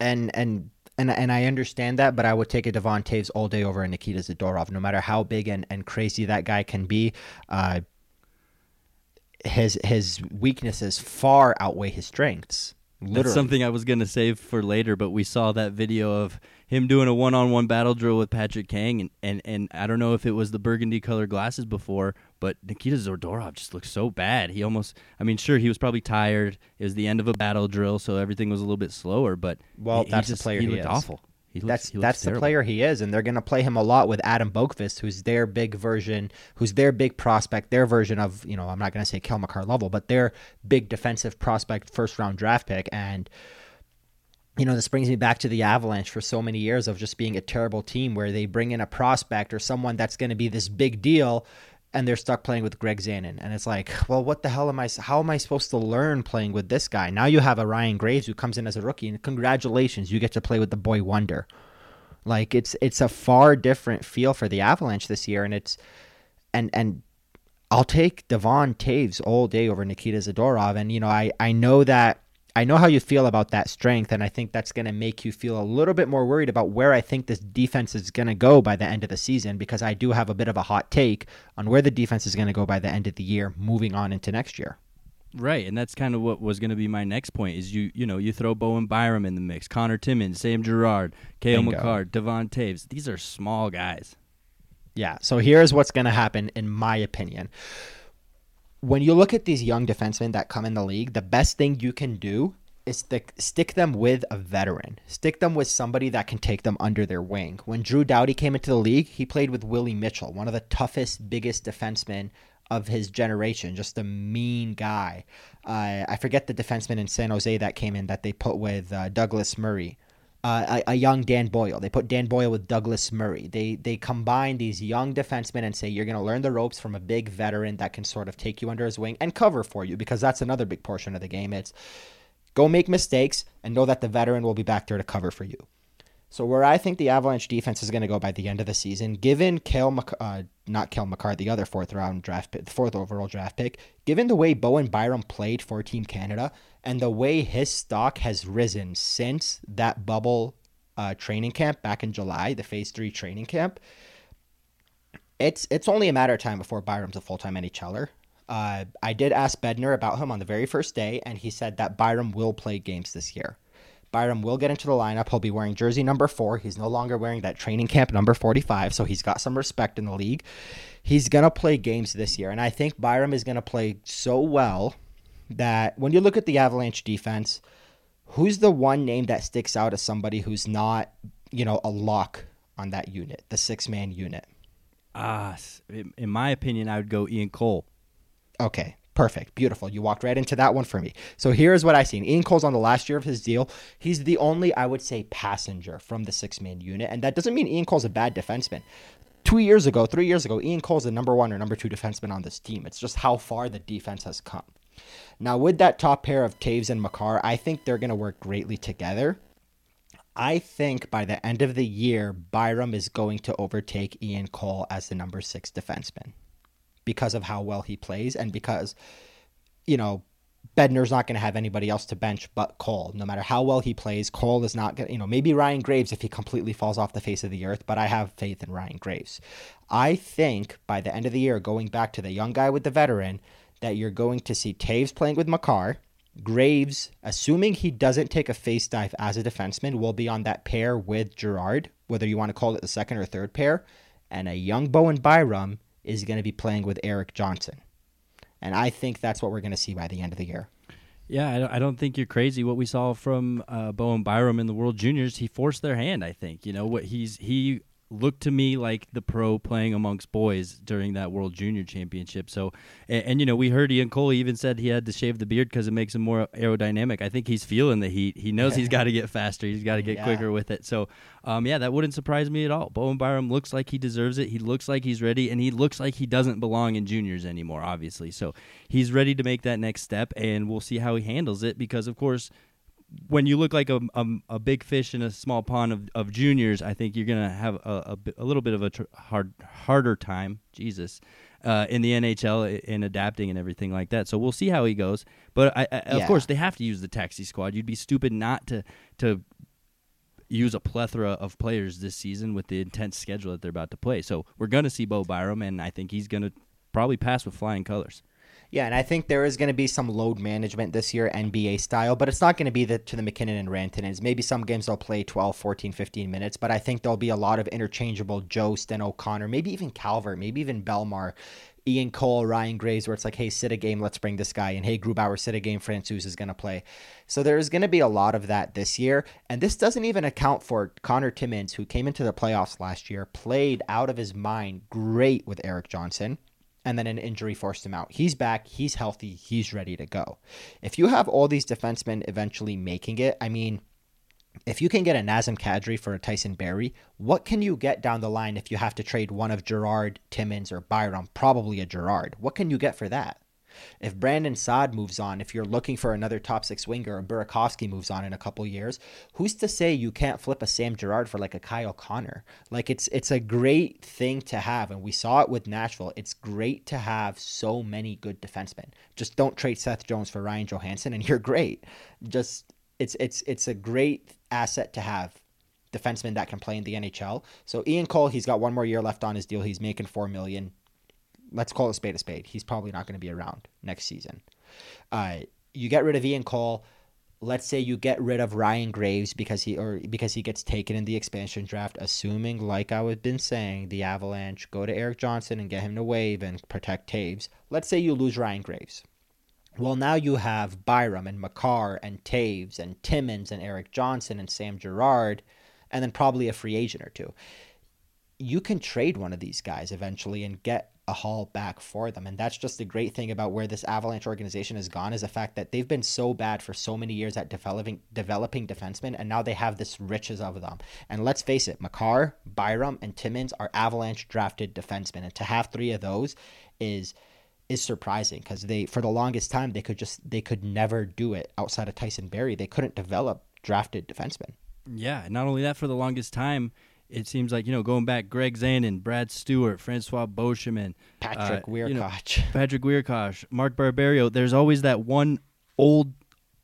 And and and and I understand that, but I would take a Devon Toews all day over a Nikita Zadorov, no matter how big and, and crazy that guy can be. Uh, his his weaknesses far outweigh his strengths. Literally. That's something I was gonna save for later, but we saw that video of him doing a one-on-one battle drill with Patrick Kane, and, and, and I don't know if it was the burgundy colored glasses before, but Nikita Zadorov just looked so bad. He almost, I mean, sure he was probably tired. It was the end of a battle drill, so everything was a little bit slower. But well, he, that's he just, the player he, looked is. awful. He looks, that's that's terrible. the player he is, and they're going to play him a lot with Adam Boqvist, who's their big version, who's their big prospect, their version of you know I'm not going to say Cale Makar level, but their big defensive prospect, first round draft pick, and you know, this brings me back to the Avalanche for so many years of just being a terrible team where they bring in a prospect or someone that's going to be this big deal and they're stuck playing with Greg Zanon. And it's like, well, what the hell am I, how am I supposed to learn playing with this guy? Now you have a Ryan Graves who comes in as a rookie and congratulations, you get to play with the boy wonder. Like it's, it's a far different feel for the Avalanche this year. And it's, and, and, I'll take Devon Toews all day over Nikita Zadorov. And, you know, I, I know that I know how you feel about that strength, and I think that's going to make you feel a little bit more worried about where I think this defense is going to go by the end of the season because I do have a bit of a hot take on where the defense is going to go by the end of the year, moving on into next year. Right, and that's kind of what was going to be my next point. Is you you know you throw Bowen Byram in the mix, Connor Timmins, Sam Girard, Cale Makar, Devon Toews. These are small guys. Yeah. So here's what's going to happen, in my opinion when you look at these young defensemen that come in the league, the best thing you can do is stick, stick them with a veteran. Stick them with somebody that can take them under their wing. When Drew Doughty came into the league, he played with Willie Mitchell, one of the toughest, biggest defensemen of his generation, just a mean guy. Uh, I forget the defenseman in San Jose that came in that they put with uh, Douglas Murray uh, a, a, young Dan Boyle. They put Dan Boyle with Douglas Murray. They they combine these young defensemen and say you're going to learn the ropes from a big veteran that can sort of take you under his wing and cover for you because that's another big portion of the game. It's go make mistakes and know that the veteran will be back there to cover for you. So where I think the Avalanche defense is going to go by the end of the season, given Cale, Mc, uh, not Cale Makar, the other fourth round draft pick, fourth overall draft pick, given the way Bowen Byram played for Team Canada and the way his stock has risen since that bubble uh, training camp back in July, the Phase Three training camp, it's it's only a matter of time before Byram's a full time NHLer. Uh, I did ask Bednar about him on the very first day, and he said that Byram will play games this year. Byram will get into the lineup. He'll be wearing jersey number four. He's no longer wearing that training camp number 45, so he's got some respect in the league. He's going to play games this year, and I think Byram is going to play so well that when you look at the Avalanche defense, who's the one name that sticks out as somebody who's not, you know, a lock on that unit, the six man unit? Ah, uh, in my opinion, I would go Ian Cole. Okay, Perfect. Beautiful. You walked right into that one for me. So here's what I seen. Ian Cole's on the last year of his deal. He's the only, I would say, passenger from the six man unit. And that doesn't mean Ian Cole's a bad defenseman. Two years ago, three years ago, Ian Cole's the number one or number two defenseman on this team. It's just how far the defense has come. Now, with that top pair of Toews and Makar, I think they're going to work greatly together. I think by the end of the year, Byram is going to overtake Ian Cole as the number six defenseman because of how well he plays and because you know, Bednar's not going to have anybody else to bench but Cole. No matter how well he plays, Cole is not going to, you know, maybe Ryan Graves if he completely falls off the face of the earth, but I have faith in Ryan Graves. I think by the end of the year, going back to the young guy with the veteran, that you're going to see Toews playing with Makar. Graves, assuming he doesn't take a face dive as a defenseman, will be on that pair with Girard, whether you want to call it the second or third pair. And a young Bowen Byram is going to be playing with Erik Johnson. And I think that's what we're going to see by the end of the year. Yeah, I don't, think you're crazy. What we saw from uh, Bowen Byram in the World Juniors, he forced their hand. I think you know what he's he looked to me like the pro playing amongst boys during that World Junior Championship. So, and, and you know, we heard Ian Cole even said he had to shave the beard because it makes him more aerodynamic. I think he's feeling the heat. He knows he's got to get faster. He's got to get yeah. quicker with it. So, um, yeah, that wouldn't surprise me at all. Bowen Byram looks like he deserves it. He looks like he's ready, and he looks like he doesn't belong in juniors anymore. Obviously, so he's ready to make that next step, and we'll see how he handles it because, of course when you look like a, a, a, big fish in a small pond of, of juniors, I think you're gonna have a, a, a little bit of a tr- hard harder time, Jesus, uh, in the NHL in adapting and everything like that. So we'll see how he goes. But I, I, of yeah. course, they have to use the taxi squad. You'd be stupid not to to use a plethora of players this season with the intense schedule that they're about to play. So we're gonna see Bo Byram, and I think he's gonna probably pass with flying colors. Yeah, and I think there is going to be some load management this year, NBA style, but it's not going to be the, to the MacKinnon and Rantanens. Maybe some games they'll play 12, 14, 15 minutes, but I think there'll be a lot of interchangeable Jost and O'Connor, maybe even Calvert, maybe even Bellemare. Ian Cole, Ryan Graves, where it's like, hey, sit a game, let's bring this guy in. Hey, Grubauer, sit a game, Francouz is going to play. So there's going to be a lot of that this year. And this doesn't even account for Connor Timmins, who came into the playoffs last year, played out of his mind great with Erik Johnson and then an injury forced him out. He's back, he's healthy, he's ready to go. If you have all these defensemen eventually making it, I mean, if you can get a Nazem Kadri for a Tyson Barrie, what can you get down the line if you have to trade one of Girard, Timmins, or Byram? Probably a Girard. What can you get for that? If Brandon Saad moves on, if you're looking for another top six winger, or Burakovsky moves on in a couple years, who's to say you can't flip a Sam Girard for like a Kyle Connor? Like it's it's a great thing to have, and we saw it with Nashville. It's great to have so many good defensemen. Just don't trade Seth Jones for Ryan Johansen, and you're great. Just it's it's it's a great asset to have defensemen that can play in the NHL. So Ian Cole, he's got one more year left on his deal. He's making four million let's call a spade a spade. He's probably not going to be around next season. Uh, you get rid of Ian Cole. Let's say you get rid of Ryan Graves because he or because he gets taken in the expansion draft, assuming, like I would have been saying, the Avalanche go to Erik Johnson and get him to waive and protect Toews. Let's say you lose Ryan Graves. Well, now you have Byram and Makar and Toews and Timmins and Erik Johnson and Sam Girard, and then probably a free agent or two. You can trade one of these guys eventually and get a haul back for them. And that's just the great thing about where this Avalanche organization has gone is the fact that they've been so bad for so many years at developing developing defensemen, and now they have this riches of them. And let's face it, Makar, Byram, and Timmins are Avalanche drafted defensemen, and to have three of those is is surprising because they for the longest time they could just they could never do it outside of Tyson Barrie. They couldn't develop drafted defensemen. Yeah, not only that for the longest time it seems like you know going back Greg Zanon, Brad Stuart, Francois Beauchemin, Patrick uh, you know, Patrick Wiercioch, Mark Barberio. There's always that one old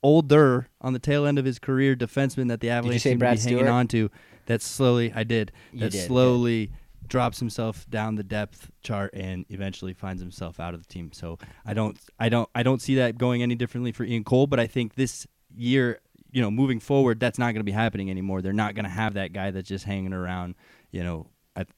older on the tail end of his career defenseman that the Avalanche seem to be Stewart? hanging on to. That slowly, I did. That did, slowly yeah. drops himself down the depth chart and eventually finds himself out of the team. So I don't, I don't, I don't see that going any differently for Ian Cole. But I think this year you know, moving forward, that's not going to be happening anymore. They're not going to have that guy that's just hanging around, you know, at,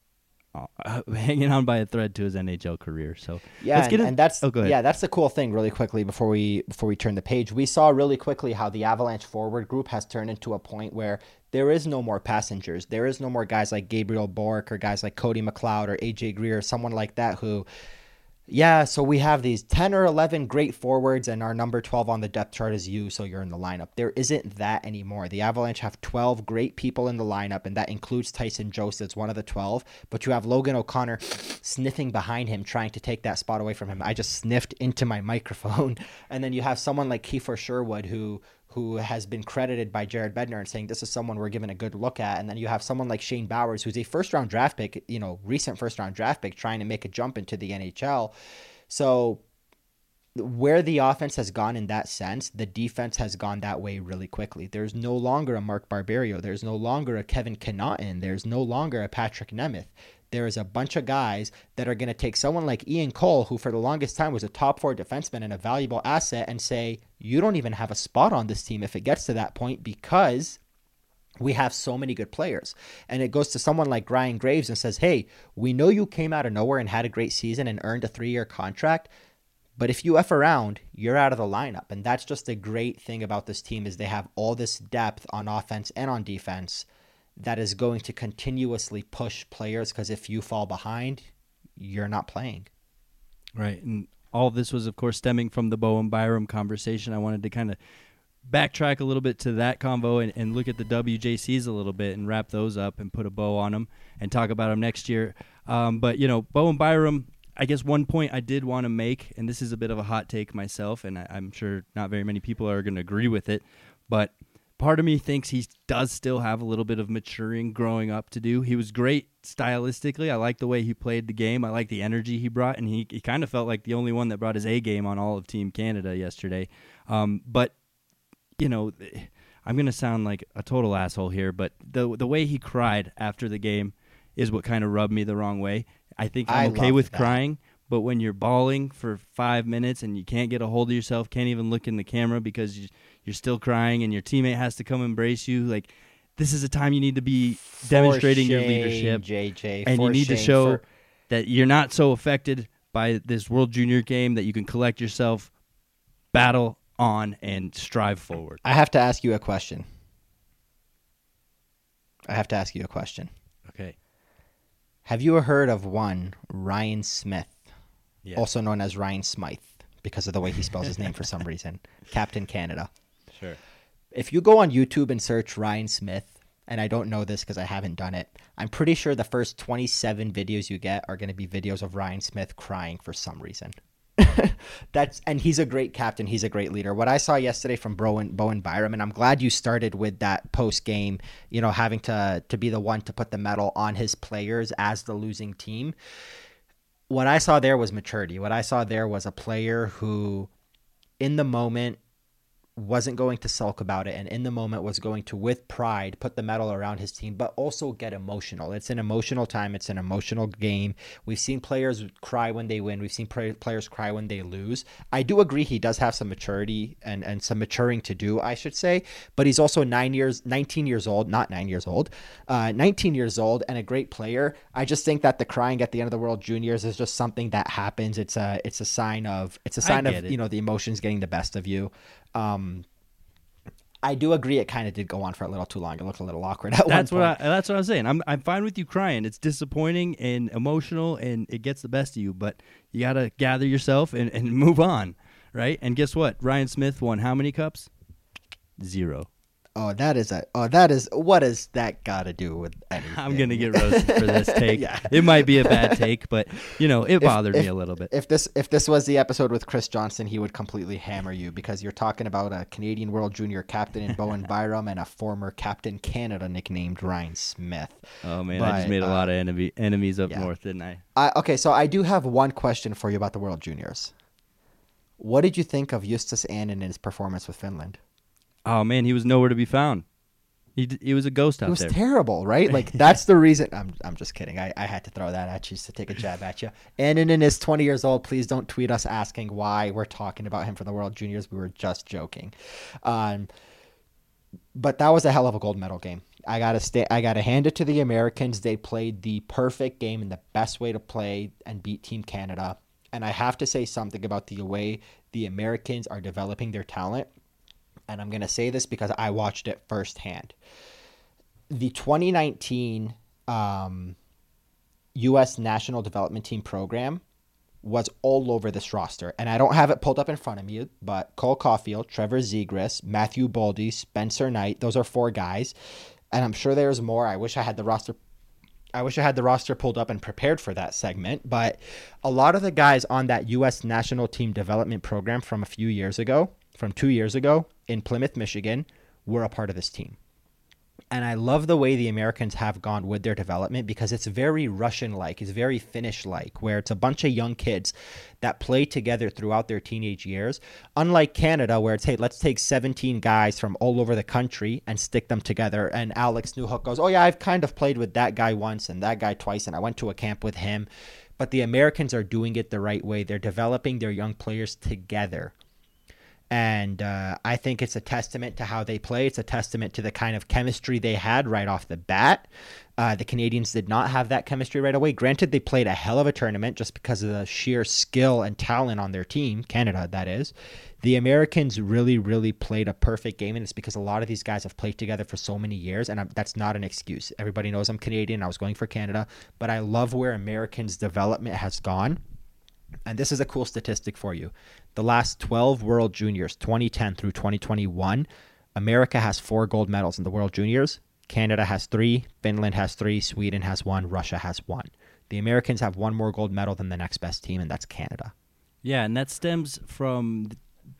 uh, hanging on by a thread to his NHL career. So yeah, and, and, that's oh, yeah, that's the cool thing. Really quickly before we before we turn the page, we saw really quickly how the Avalanche forward group has turned into a point where there is no more passengers. There is no more guys like Gabriel Bourque or guys like Cody McLeod or AJ Greer, or someone like that who yeah, so we have these 10 or 11 great forwards, and our number 12 on the depth chart is you, so you're in the lineup. There isn't that anymore. The Avalanche have 12 great people in the lineup, and that includes Tyson Jost as one of the 12. But you have Logan O'Connor sniffing behind him, trying to take that spot away from him. I just sniffed into my microphone. And then you have someone like Kiefer Sherwood, who who has been credited by Jared Bednar and saying this is someone we're giving a good look at. And then you have someone like Shane Bowers, who's a first round draft pick, you know, recent first round draft pick, trying to make a jump into the NHL. So where the offense has gone in that sense, the defense has gone that way really quickly. There's no longer a Mark Barberio. There's no longer a Kevin Connauton. There's no longer a Patrick Nemeth. There is a bunch of guys that are going to take someone like Ian Cole, who for the longest time was a top four defenseman and a valuable asset, and say, you don't even have a spot on this team if it gets to that point because we have so many good players. And it goes to someone like Ryan Graves and says, hey, we know you came out of nowhere and had a great season and earned a three year contract but if you F around, you're out of the lineup. And that's just the great thing about this team is they have all this depth on offense and on defense that is going to continuously push players because if you fall behind, you're not playing. Right. And all this was of course stemming from the Bowen Byram conversation. I wanted to kind of backtrack a little bit to that convo and, and look at the WJCs a little bit and wrap those up and put a bow on them and talk about them next year. Um, but you know, Bowen Byram I guess one point I did want to make, and this is a bit of a hot take myself, and I, am sure not very many people are going to agree with it, but part of me thinks he does still have a little bit of maturing, growing up to do. He was great stylistically. I like the way he played the game. I like the energy he brought, and he, he kind of felt like the only one that brought his A game on all of Team Canada yesterday. Um, but, you know. I'm gonna sound like a total asshole here, but the the way he cried after the game is what kind of rubbed me the wrong way. I think I'm I okay with that. crying, but when you're bawling for five minutes and you can't get a hold of yourself, can't even look in the camera because you, are still crying, and your teammate has to come embrace you, like this is a time you need to be for demonstrating shame, your leadership, JJ, and you need to show for... that you're not so affected by this World Junior game that you can collect yourself, battle on, and strive forward. I have to ask you a question. I have to ask you a question. Okay. Have you heard of one Ryan Smyth, yes. also known as Ryan Smythe, because of the way he spells his name for some reason, Captain Canada? Sure. If you go on YouTube and search Ryan Smyth, and I don't know this because I haven't done it, I'm pretty sure the first 27 videos you get are going to be videos of Ryan Smyth crying for some reason. That's and he's a great captain. He's a great leader. What I saw yesterday from Bowen Bowen Byram, and I'm glad you started with that post game. You know, having to to be the one to put the medal on his players as the losing team. What I saw there was maturity. What I saw there was a player who, in the moment, wasn't going to sulk about it and in the moment was going to with pride put the medal around his team but also get emotional. It's an emotional time. It's an emotional game. We've seen players cry when they win. We've seen players cry when they lose. I do agree he does have some maturity and and some maturing to do i should say but he's also 9 years 19 years old not 9 years old uh, 19 years old and a great player. I just think that the crying at the end of the world juniors is just something that happens. It's a it's a sign of it's a sign of it. you know the emotions getting the best of you um, I do agree. It kind of did go on for a little too long. It looked a little awkward at that's one what I, that's what I'm saying. I'm I'm fine with you crying. It's disappointing and emotional, and it gets the best of you. But you got to gather yourself and, and move on, right? And guess what? Ryan Smyth won how many cups? Zero. Oh, that is a. Oh, that is. What does that got to do with anything? I'm gonna get roasted for this take. yeah. It might be a bad take, but you know, it bothered if, me a little bit. If this if this was the episode with Chris Johnson, he would completely hammer you because you're talking about a Canadian World Junior captain in Bowen Byram and a former Captain Canada nicknamed Ryan Smyth. Oh man, but, I just made a uh, lot of enemy, enemies up yeah. north, didn't I? I? Okay, so I do have one question for you about the World Juniors. What did you think of Justus Annunen in his performance with Finland? Oh man, he was nowhere to be found. He, he was a ghost out there. It was there. terrible, right? Like that's the reason. I'm I'm just kidding. I, I had to throw that at you to take a jab at you. Annunen is 20 years old. Please don't tweet us asking why we're talking about him for the World Juniors. We were just joking. Um, but that was a hell of a gold medal game. I gotta stay. I gotta hand it to the Americans. They played the perfect game and the best way to play and beat Team Canada. And I have to say something about the way the Americans are developing their talent and I'm going to say this because I watched it firsthand. The 2019 um, U.S. National Development Team program was all over this roster. And I don't have it pulled up in front of me, but Cole Caufield, Trevor Zegras, Matthew Boldy, Spencer Knight, those are four guys. And I'm sure there's more. I wish I had the roster I wish I had the roster pulled up and prepared for that segment, but a lot of the guys on that US national team development program from a few years ago from two years ago in Plymouth, Michigan, were a part of this team. And I love the way the Americans have gone with their development because it's very Russian like, it's very Finnish like, where it's a bunch of young kids that play together throughout their teenage years. Unlike Canada, where it's, hey, let's take 17 guys from all over the country and stick them together. And Alex Newhook goes, oh, yeah, I've kind of played with that guy once and that guy twice, and I went to a camp with him. But the Americans are doing it the right way. They're developing their young players together and uh, I think it's a testament to how they play. It's a testament to the kind of chemistry they had right off the bat. Uh, the Canadians did not have that chemistry right away. Granted, they played a hell of a tournament just because of the sheer skill and talent on their team, Canada, that is. The Americans really, really played a perfect game, and it's because a lot of these guys have played together for so many years, and I'm, that's not an excuse. Everybody knows I'm Canadian. I was going for Canada, but I love where Americans' development has gone and this is a cool statistic for you. The last 12 World Juniors, 2010 through 2021, America has four gold medals in the World Juniors. Canada has three, Finland has three, Sweden has one, Russia has one. The Americans have one more gold medal than the next best team, and that's Canada. Yeah, and that stems from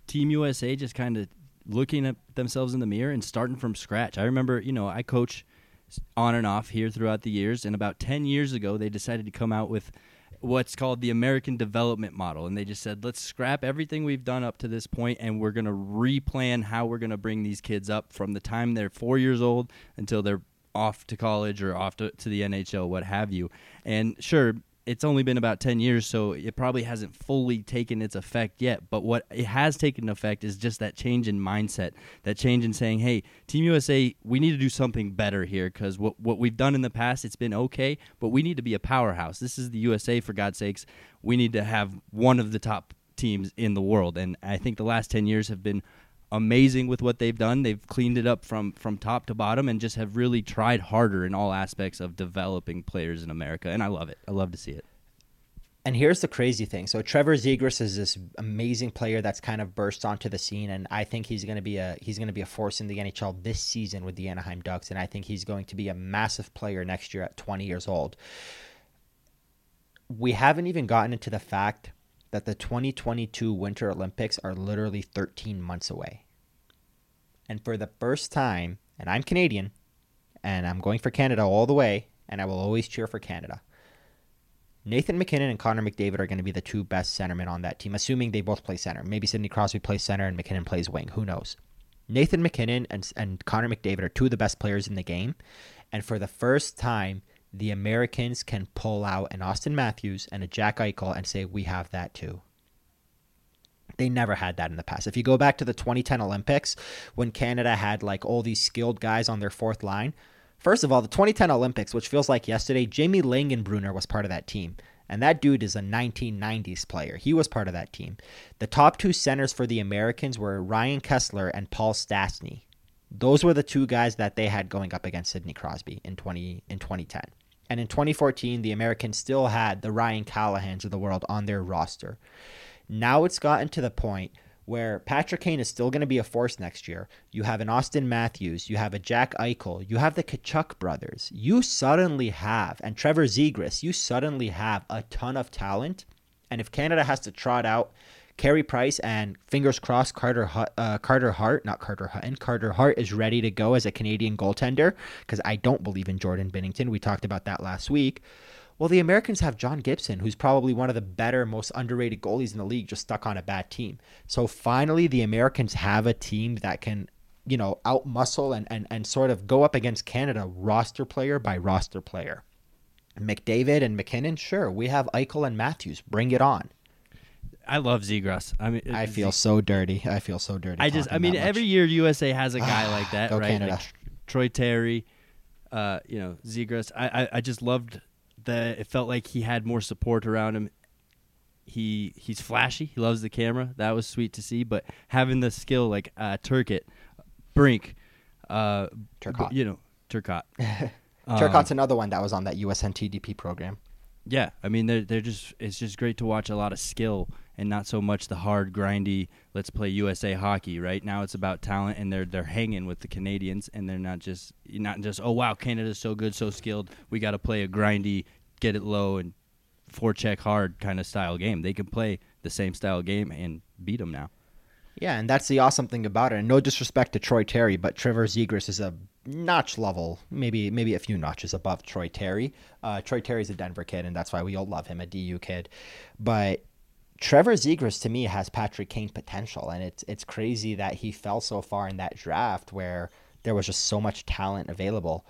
Team USA just kind of looking at themselves in the mirror and starting from scratch. I remember, you know, I coach on and off here throughout the years, and about 10 years ago, they decided to come out with – what's called the American Development Model. And they just said, let's scrap everything we've done up to this point and we're going to replan how we're going to bring these kids up from the time they're four years old until they're off to college or off to, to the NHL, what have you. And sure, it's only been about 10 years, so it probably hasn't fully taken its effect yet. But what it has taken effect is just that change in mindset, that change in saying, hey, Team USA, we need to do something better here because what, what we've done in the past, it's been okay, but we need to be a powerhouse. This is the USA, for God's sakes. We need to have one of the top teams in the world. And I think the last 10 years have been amazing with what they've done. They've cleaned it up from from top to bottom and just have really tried harder in all aspects of developing players in America. And I love it. I love to see it. And here's the crazy thing. So Trevor Zegras is this amazing player that's kind of burst onto the scene, and I think he's going to be a he's going to be a force in the NHL this season with the Anaheim Ducks, and I think he's going to be a massive player next year at 20 years old. We haven't even gotten into the fact that the 2022 Winter Olympics are literally 13 months away. And for the first time, and I'm Canadian, and I'm going for Canada all the way, and I will always cheer for Canada. Nathan MacKinnon and Connor McDavid are going to be the two best centermen on that team, assuming they both play center. Maybe Sidney Crosby plays center and MacKinnon plays wing. Who knows? Nathan MacKinnon and, and Connor McDavid are two of the best players in the game. And for the first time, the Americans can pull out an Austin Matthews and a Jack Eichel and say, we have that too. They never had that in the past. If you go back to the 2010 Olympics, when Canada had like all these skilled guys on their fourth line, first of all, the 2010 Olympics, which feels like yesterday, Jamie Langenbrunner was part of that team. And that dude is a 1990s player. He was part of that team. The top two centers for the Americans were Ryan Kesler and Paul Stastny. Those were the two guys that they had going up against Sidney Crosby in 20 in 2010. And in 2014, the Americans still had the Ryan Callahans of the world on their roster. Now it's gotten to the point where Patrick Kane is still going to be a force next year. You have an Austin Matthews, you have a Jack Eichel, you have the Tkachuk brothers. You suddenly have, and Trevor Zegras, you suddenly have a ton of talent. And if Canada has to trot out Carey Price and fingers crossed Carter uh, Carter Hart, not Carter Hutton, Carter Hart is ready to go as a Canadian goaltender because I don't believe in Jordan Binnington. We talked about that last week. Well, the Americans have John Gibson, who's probably one of the better, most underrated goalies in the league, just stuck on a bad team. So finally, the Americans have a team that can, you know, outmuscle and, and, and sort of go up against Canada roster player by roster player. McDavid and MacKinnon, sure. We have Eichel and Matthews. Bring it on. I love Zegras. I mean, I feel Z- so dirty. I feel so dirty. I just, I mean, every year USA has a guy like that, right? Like Troy Terry, uh, you know, Zegras. I, I, I just loved that. It felt like he had more support around him. He he's flashy. He loves the camera. That was sweet to see. But having the skill like uh, Turcotte, Brink, uh, Turcotte. you know, Turcotte. Turcotte's another one that was on that USN TDP program. Yeah, I mean they're they're just it's just great to watch a lot of skill and not so much the hard grindy let's play USA hockey. Right now it's about talent and they're they're hanging with the Canadians and they're not just not just oh wow Canada's so good so skilled we got to play a grindy get it low and forecheck hard kind of style game. They can play the same style game and beat them now. Yeah, and that's the awesome thing about it. And no disrespect to Troy Terry, but Trevor Zegras is a notch level, maybe maybe a few notches above Troy Terry. Uh, Troy Terry's a Denver kid, and that's why we all love him, a DU kid. But Trevor Zegras to me has Patrick Kane potential, and it's it's crazy that he fell so far in that draft where there was just so much talent available.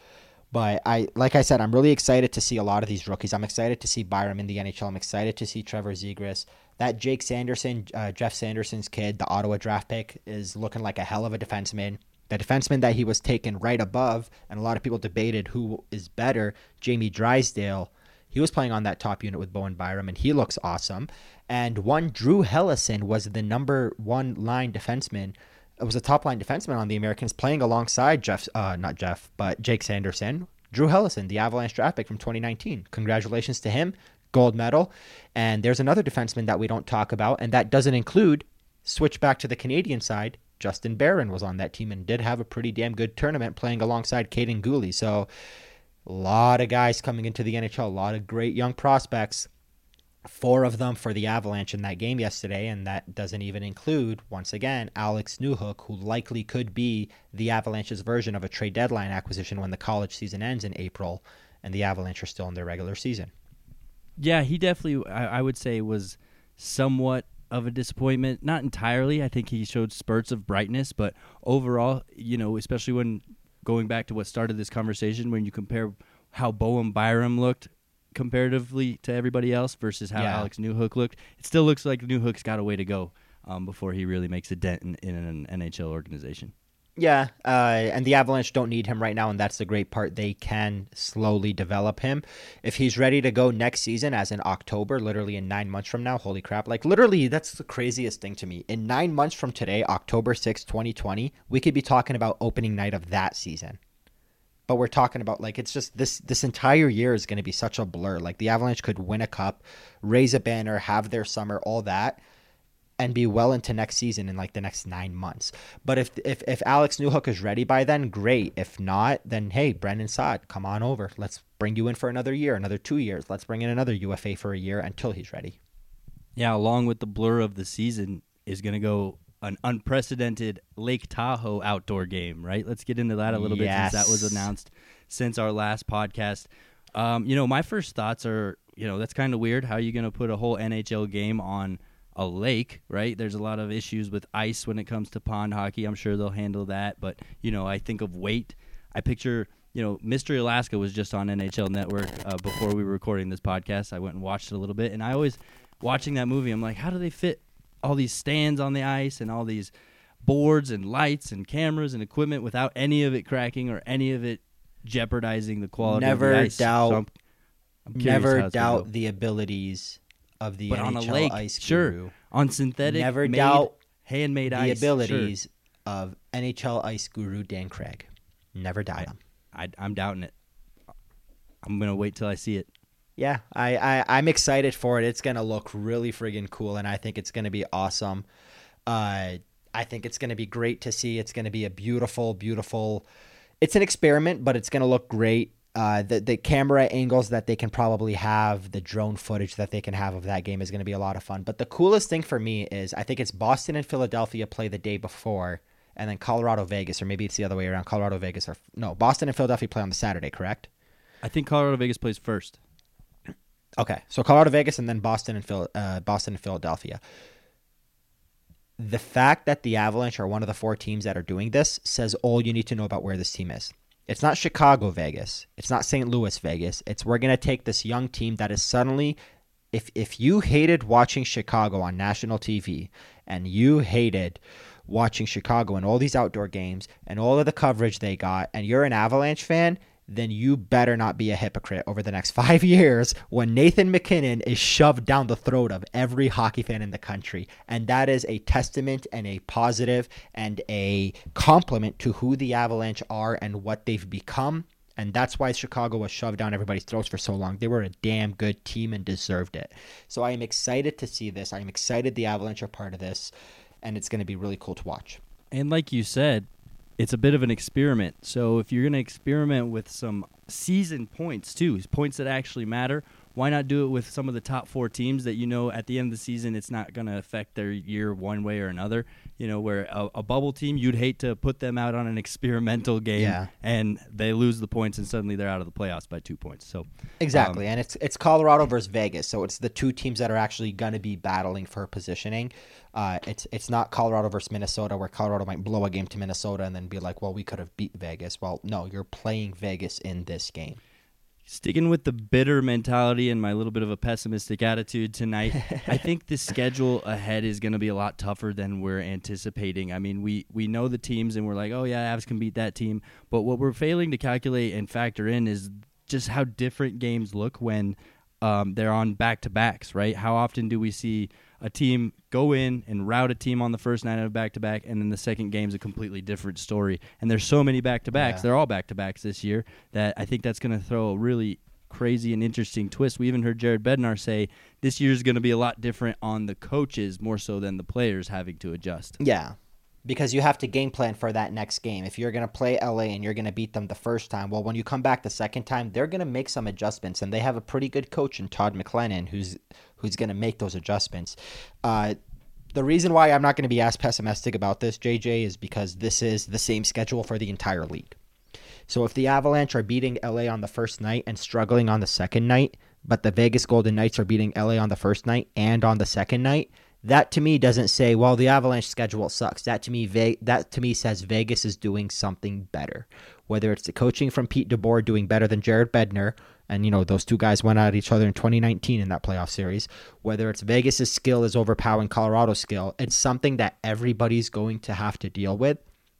But I, like I said, I'm really excited to see a lot of these rookies. I'm excited to see Byram in the NHL. I'm excited to see Trevor Zegras. That Jake Sanderson, uh, Jeff Sanderson's kid, the Ottawa draft pick, is looking like a hell of a defenseman. The defenseman that he was taken right above, and a lot of people debated who is better, Jamie Drysdale. He was playing on that top unit with Bowen Byram, and he looks awesome. And one Drew Helleson was the number one line defenseman it was a top line defenseman on the Americans playing alongside Jeff, uh, not Jeff, but Jake Sanderson. Drew Helleson, the Avalanche draft pick from 2019. Congratulations to him, gold medal. And there's another defenseman that we don't talk about, and that doesn't include, switch back to the Canadian side, Justin Barron was on that team and did have a pretty damn good tournament playing alongside Kaiden Guhle. So a lot of guys coming into the NHL, a lot of great young prospects four of them for the Avalanche in that game yesterday, and that doesn't even include, once again, Alex Newhook, who likely could be the Avalanche's version of a trade deadline acquisition when the college season ends in April and the Avalanche are still in their regular season. Yeah, he definitely, I, I would say, was somewhat of a disappointment. Not entirely. I think he showed spurts of brightness, but overall, you know, especially when going back to what started this conversation, when you compare how Bowen Byram looked comparatively to everybody else versus how yeah. Alex Newhook looked. It still looks like Newhook's got a way to go um, before he really makes a dent in, in an NHL organization. Yeah, uh, and the Avalanche don't need him right now, and that's the great part. They can slowly develop him. If he's ready to go next season, as in October, literally in nine months from now, holy crap. Like, literally, that's the craziest thing to me. In nine months from today, October 6, 2020, we could be talking about opening night of that season but we're talking about like it's just this this entire year is going to be such a blur. Like the Avalanche could win a cup, raise a banner, have their summer, all that, and be well into next season in like the next nine months. But if if if Alex Newhook is ready by then, great. If not, then hey, Brandon Saad, come on over. Let's bring you in for another year, another two years. Let's bring in another UFA for a year until he's ready. Yeah, along with the blur of the season is going to go an unprecedented Lake Tahoe outdoor game, right? Let's get into that a little yes. bit since that was announced since our last podcast. Um, you know, my first thoughts are, you know, that's kind of weird. How are you going to put a whole NHL game on a lake, right? There's a lot of issues with ice when it comes to pond hockey. I'm sure they'll handle that, but you know, I think of weight. I picture, you know, Mystery Alaska was just on NHL Network uh, before we were recording this podcast. I went and watched it a little bit, and I always watching that movie. I'm like, how do they fit all these stands on the ice and all these boards and lights and cameras and equipment without any of it cracking or any of it jeopardizing the quality never of the ice. doubt so I'm, I'm never doubt the abilities of the but NHL on a lake, ice sure. guru. On synthetic, never made, doubt handmade the ice, abilities sure. of NHL ice guru Dan Craig. Never doubt him. I, I'm doubting it. I'm gonna wait till I see it yeah, I, I I'm excited for it. It's gonna look really friggin' cool, and I think it's gonna be awesome. Uh, I think it's gonna be great to see. It's gonna be a beautiful, beautiful. It's an experiment, but it's gonna look great. Uh, the the camera angles that they can probably have, the drone footage that they can have of that game is going to be a lot of fun. But the coolest thing for me is I think it's Boston and Philadelphia play the day before, and then Colorado Vegas, or maybe it's the other way around. Colorado Vegas, or no, Boston and Philadelphia play on the Saturday, correct? I think Colorado Vegas plays first. Okay, so Colorado, Vegas, and then Boston and Phil, uh, Boston and Philadelphia. The fact that the Avalanche are one of the four teams that are doing this says all you need to know about where this team is. It's not Chicago, Vegas. It's not St. Louis, Vegas. It's we're gonna take this young team that is suddenly, if if you hated watching Chicago on national TV and you hated watching Chicago and all these outdoor games and all of the coverage they got, and you're an Avalanche fan, then you better not be a hypocrite over the next five years when Nathan MacKinnon is shoved down the throat of every hockey fan in the country. And that is a testament and a positive and a compliment to who the Avalanche are and what they've become. And that's why Chicago was shoved down everybody's throats for so long. They were a damn good team and deserved it. So I am excited to see this. I am excited the Avalanche are part of this. And it's going to be really cool to watch. And like you said, it's a bit of an experiment. So if you're going to experiment with some season points too, points that actually matter, why not do it with some of the top four teams that you know at the end of the season it's not going to affect their year one way or another? You know, where a, a, bubble team, you'd hate to put them out on an experimental game Yeah. and they lose the points and suddenly they're out of the playoffs by two points. So Exactly, Um, and it's it's Colorado versus Vegas, so it's the two teams that are actually going to be battling for positioning. Uh, it's it's not Colorado versus Minnesota, where Colorado might blow a game to Minnesota and then be like, "Well, we could have beat Vegas." Well, no, you're playing Vegas in this game. Sticking with the bitter mentality and my little bit of a pessimistic attitude tonight, I think the schedule ahead is going to be a lot tougher than we're anticipating. I mean, we, we know the teams and we're like, oh, yeah, Avs can beat that team. But what we're failing to calculate and factor in is just how different games look when um, they're on back to backs, right? How often do we see a team go in and rout a team on the first night of back to back, and then the second game's a completely different story? And there's so many back to backs; Yeah. they're all back to backs this year. That I think that's going to throw a really crazy and interesting twist. We even heard Jared Bednar say this year's going to be a lot different on the coaches more so than the players having to adjust. Yeah. Because you have to game plan for that next game. If you're going to play LA and you're going to beat them the first time, well, when you come back the second time, they're going to make some adjustments, and they have a pretty good coach in Todd McLellan who's who's going to make those adjustments. Uh, the reason why I'm not going to be as pessimistic about this, JJ, is because this is the same schedule for the entire league. So if the Avalanche are beating LA on the first night and struggling on the second night, but the Vegas Golden Knights are beating LA on the first night and on the second night, that to me doesn't say, well, the Avalanche schedule sucks. That to me, Ve- that to me says Vegas is doing something better. Whether it's the coaching from Pete DeBoer doing better than Jared Bednar, and you know those two guys went at each other in 2019 in that playoff series. Whether it's Vegas's skill is overpowering Colorado's skill, it's something that everybody's going to have to deal with.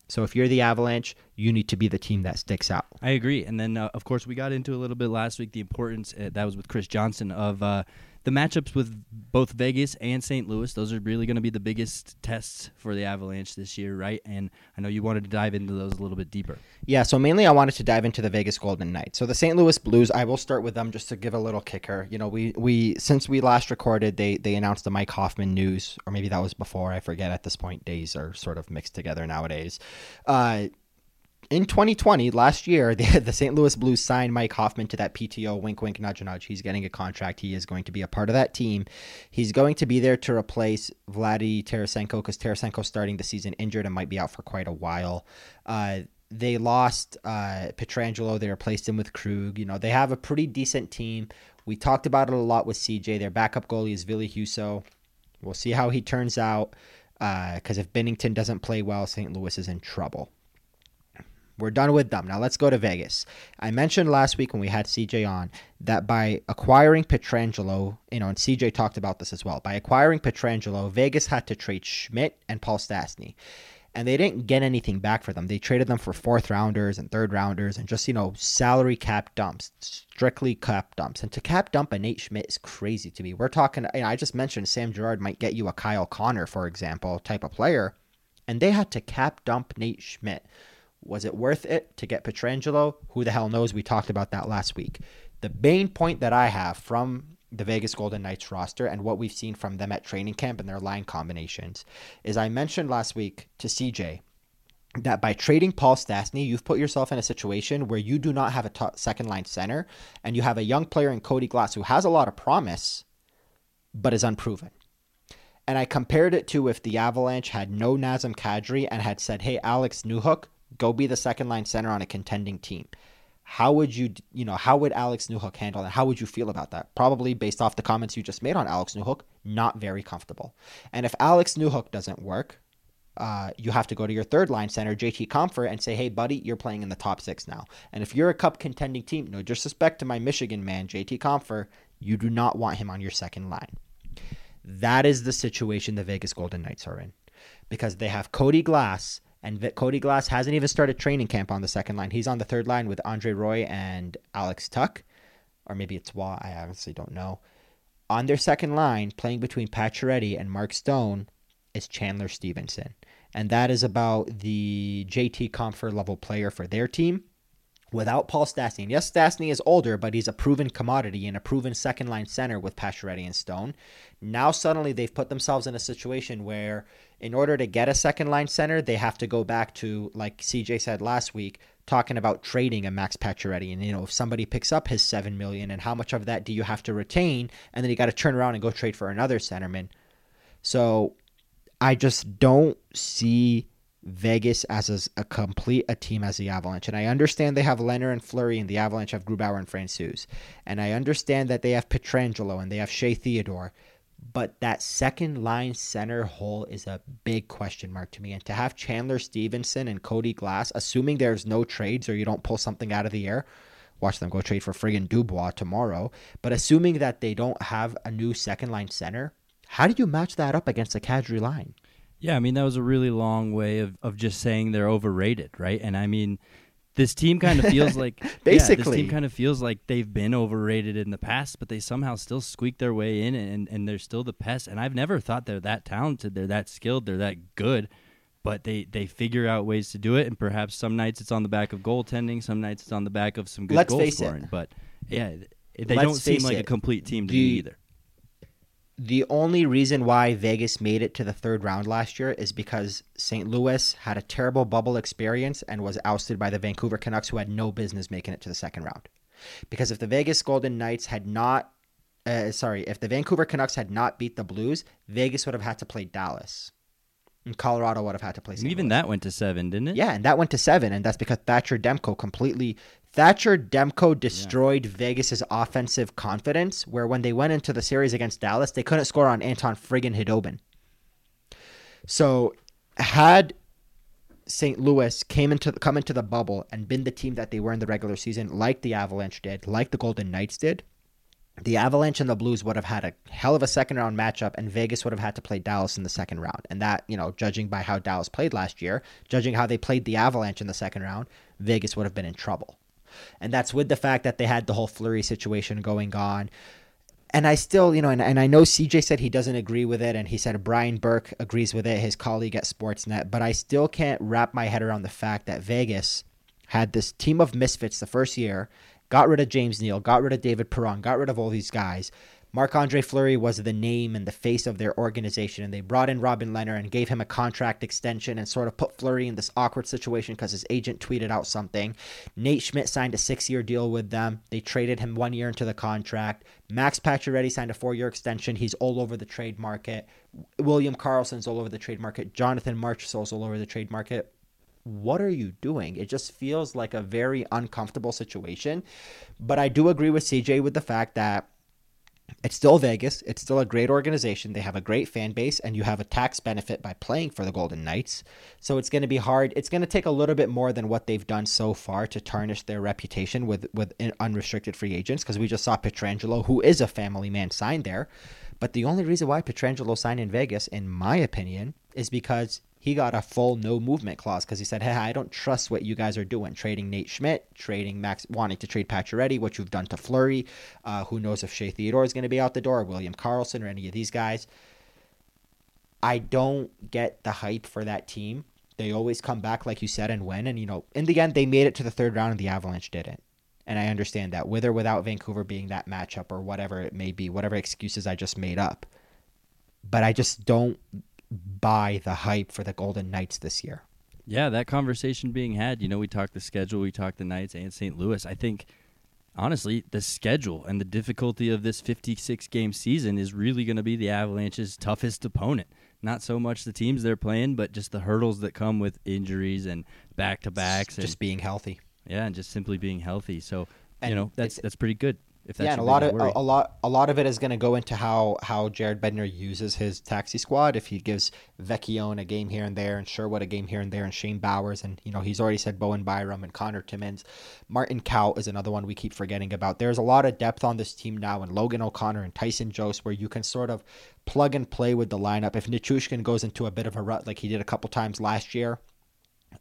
So if you're the Avalanche, you need to be the team that sticks out. I agree. And then, uh, of course, we got into a little bit last week the importance uh, that was with Chris Johnson of uh, the matchups with both Vegas and St. Louis. Those are really going to be the biggest tests for the Avalanche this year, right? And I know you wanted to dive into those a little bit deeper. Yeah, so mainly I wanted to dive into the Vegas Golden Knights. So the St. Louis Blues, I will start with them just to give a little kicker. You know, we we since we last recorded, they they announced the Mike Hoffman news, or maybe that was before. I forget at this point. Days are sort of mixed together nowadays. Uh, in 2020, last year, the, the St. Louis Blues signed Mike Hoffman to that PTO. Wink, wink, nudge, nudge. He's getting a contract. He is going to be a part of that team. He's going to be there to replace Vladi Tarasenko because Tarasenko's starting the season injured and might be out for quite a while. Uh, they lost uh, Pietrangelo. They replaced him with Krug. You know, they have a pretty decent team. We talked about it a lot with CJ. Their backup goalie is Ville Husso. We'll see how he turns out because if Binnington doesn't play well, St. Louis is in trouble. We're done with them. Now let's go to Vegas. I mentioned last week when we had CJ on that by acquiring Pietrangelo, you know, and CJ talked about this as well. By acquiring Pietrangelo, Vegas had to trade Schmidt and Paul Stastny. And they didn't get anything back for them. They traded them for fourth rounders and third rounders and just, you know, salary cap dumps, strictly cap dumps. And to cap dump a Nate Schmidt is crazy to me. We're talking, you know, I just mentioned Sam Girard might get you a Kyle Connor, for example, type of player. And they had to cap dump Nate Schmidt. Was it worth it to get Pietrangelo? Who the hell knows? We talked about that last week. The main point that I have from the Vegas Golden Knights roster and what we've seen from them at training camp and their line combinations is I mentioned last week to CJ that by trading Paul Stastny, you've put yourself in a situation where you do not have a second line center and you have a young player in Cody Glass who has a lot of promise but is unproven. And I compared it to if the Avalanche had no Nazem Kadri and had said, "Hey, Alex Newhook, go be the second line center on a contending team." How would you, you know, how would Alex Newhook handle that? How would you feel about that? Probably based off the comments you just made on Alex Newhook, not very comfortable. And if Alex Newhook doesn't work, uh, you have to go to your third line center, JT Compher, and say, hey, buddy, you're playing in the top six now. And if you're a cup contending team, no disrespect to my Michigan man, JT Compher, you do not want him on your second line. That is the situation the Vegas Golden Knights are in because they have Cody Glass, and Cody Glass hasn't even started training camp on the second line. He's on the third line with Andre Roy and Alex Tuch, or maybe it's Wah. I honestly don't know. On their second line, playing between Pacioretty and Mark Stone, is Chandler Stephenson. And that is about the JT Compher level player for their team without Paul Stastny. Yes, Stastny is older, but he's a proven commodity and a proven second line center with Pacioretty and Stone. Now suddenly they've put themselves in a situation where in order to get a second line center, they have to go back to, like CJ said last week, talking about trading a Max Pacioretty, and you know if somebody picks up his seven million, and how much of that do you have to retain, and then you got to turn around and go trade for another centerman. So I just don't see Vegas as a, a, complete a team as the Avalanche. And I understand they have Leonard and Fleury, and the Avalanche have Grubauer and Francouz. And I understand that they have Pietrangelo and they have Shea Theodore. But that second line center hole is a big question mark to me. And to have Chandler Stephenson and Cody Glass, assuming there's no trades or you don't pull something out of the air, watch them go trade for friggin' Dubois tomorrow. But assuming that they don't have a new second line center, how do you match that up against the Kadri line? Yeah, I mean that was a really long way of, of just saying they're overrated, right? And I mean this team kind of feels like basically yeah, this team kind of feels like they've been overrated in the past, but they somehow still squeak their way in, and and they're still the pest. And I've never thought they're that talented, they're that skilled, they're that good, but they they figure out ways to do it. And perhaps some nights it's on the back of goaltending, some nights it's on the back of some good Let's goal scoring. It. But yeah, they Let's don't seem like it. a complete team to the, me either. The only reason why Vegas made it to the third round last year is because St. Louis had a terrible bubble experience and was ousted by the Vancouver Canucks, who had no business making it to the second round. Because if the Vegas Golden Knights had not, uh, sorry, if the Vancouver Canucks had not beat the Blues, Vegas would have had to play Dallas. And Colorado would have had to play. St. Even Louis. that went to seven, didn't it? Yeah, and that went to seven, and that's because Thatcher Demko completely Thatcher Demko destroyed yeah. Vegas's offensive confidence. Where when they went into the series against Dallas, they couldn't score on Anton friggin' Khudobin. So, had St. Louis came into come into the bubble and been the team that they were in the regular season, like the Avalanche did, like the Golden Knights did, the Avalanche and the Blues would have had a hell of a second round matchup, and Vegas would have had to play Dallas in the second round. And that, you know, judging by how Dallas played last year, judging how they played the Avalanche in the second round, Vegas would have been in trouble. And that's with the fact that they had the whole Fleury situation going on. And I still, you know, and, and I know CJ said he doesn't agree with it, and he said Brian Burke agrees with it, his colleague at Sportsnet, but I still can't wrap my head around the fact that Vegas had this team of misfits the first year got rid of James Neal, got rid of David Perron, got rid of all these guys. Marc Andre Fleury was the name and the face of their organization, and they brought in Robin Lehner and gave him a contract extension and sort of put Fleury in this awkward situation because his agent tweeted out something. Nate Schmidt signed a six year deal with them. They traded him one year into the contract. Max Pacioretty signed a four year extension. He's all over the trade market. William Karlsson's all over the trade market. Jonathan Marchessault's all over the trade market what are you doing? It just feels like a very uncomfortable situation. But I do agree with CJ with the fact that it's still Vegas. It's still a great organization. They have a great fan base, and you have a tax benefit by playing for the Golden Knights. So it's going to be hard. It's going to take a little bit more than what they've done so far to tarnish their reputation with with unrestricted free agents. Because we just saw Pietrangelo, who is a family man, signed there. But the only reason why Pietrangelo signed in Vegas, in my opinion, is because he got a full no movement clause because he said, "Hey, I don't trust what you guys are doing, trading Nate Schmidt, trading Max, wanting to trade Pacioretty, what you've done to Fleury. Uh, who knows if Shea Theodore is going to be out the door, William Karlsson, or any of these guys." I don't get the hype for that team. They always come back, like you said, and win. And you know, in the end, they made it to the third round, and the Avalanche didn't. And I understand that, with or without Vancouver being that matchup or whatever it may be, whatever excuses I just made up. But I just don't buy the hype for the Golden Knights this year. Yeah, that conversation being had. You know, we talked the schedule, we talked the Knights and St. Louis. I think, honestly, the schedule and the difficulty of this 56 game season is really going to be the Avalanche's toughest opponent. Not so much the teams they're playing, but just the hurdles that come with injuries and back to backs. Just being healthy. Yeah, and just simply being healthy. So, and you know, that's that's pretty good. If that's yeah, and a lot of a, a, lot a lot of it is going to go into how how Jared Bednar uses his taxi squad. If he gives Vecchione a game here and there, and Sherwood a game here and there, and Shane Bowers, and you know he's already said Bowen Byram and Connor Timmins, Martin Kaut is another one we keep forgetting about. There's a lot of depth on this team now, and Logan O'Connor and Tyson Jost, where you can sort of plug and play with the lineup. If Nichushkin goes into a bit of a rut like he did a couple times last year,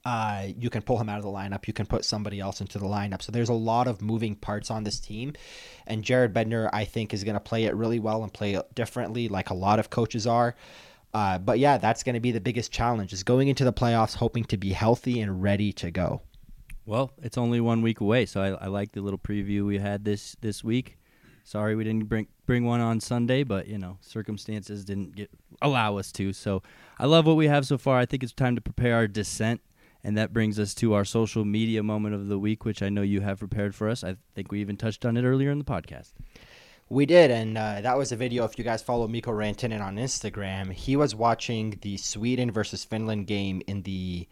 uh, you can pull him out of the lineup. You can put somebody else into the lineup. So there's a lot of moving parts on this team. And Jared Bednar, I think, is going to play it really well and play it differently, like a lot of coaches are. Uh, but yeah, that's going to be the biggest challenge is going into the playoffs, hoping to be healthy and ready to go. Well, it's only one week away, so I, I like the little preview we had this this week. Sorry we didn't bring bring one on Sunday, but you know circumstances didn't get allow us to. So I love what we have so far. I think it's time to prepare our descent And that brings us to our social media moment of the week, which I know you have prepared for us. I think we even touched on it earlier in the podcast. We did, and uh, that was a video. If you guys follow Mikko Rantanen on Instagram, he was watching the Sweden versus Finland game in the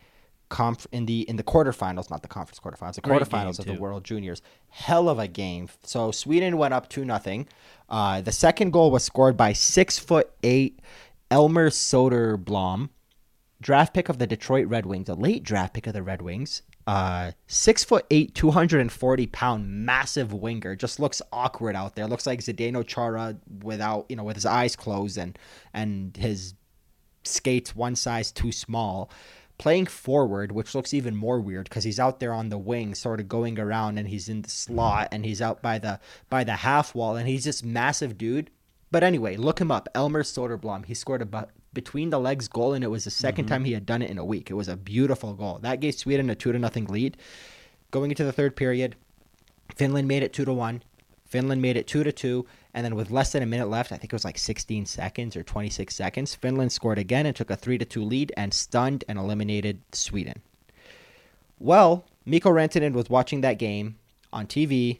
conf- in the in the quarterfinals, not the conference quarterfinals, the Great quarterfinals of the. World Juniors. Hell of a game. So Sweden went up two nothing. Uh, the second goal was scored by six foot eight Elmer Soderblom, draft pick of the Detroit Red Wings, a late draft pick of the Red Wings. Uh, six foot eight, two hundred and forty pound, massive winger. Just looks awkward out there. Looks like Zdeno Chara without, you know, with his eyes closed and and his skates one size too small. Playing forward, which looks even more weird because he's out there on the wing, sort of going around, and he's in the slot, and he's out by the by the half wall, and he's this massive dude. But anyway, look him up, Elmer Soderblom. He scored a between the legs goal, and it was the 2nd mm-hmm. time he had done it in a week. It was a beautiful goal. That gave Sweden a two to nothing lead. Going into the third period, Finland made it two to one. Finland made it two to two, and then with less than a minute left, I think it was like 16 seconds or 26 seconds, Finland scored again and took a three to two lead and stunned and eliminated Sweden. Well, Mikko Rantanen was watching that game on TV.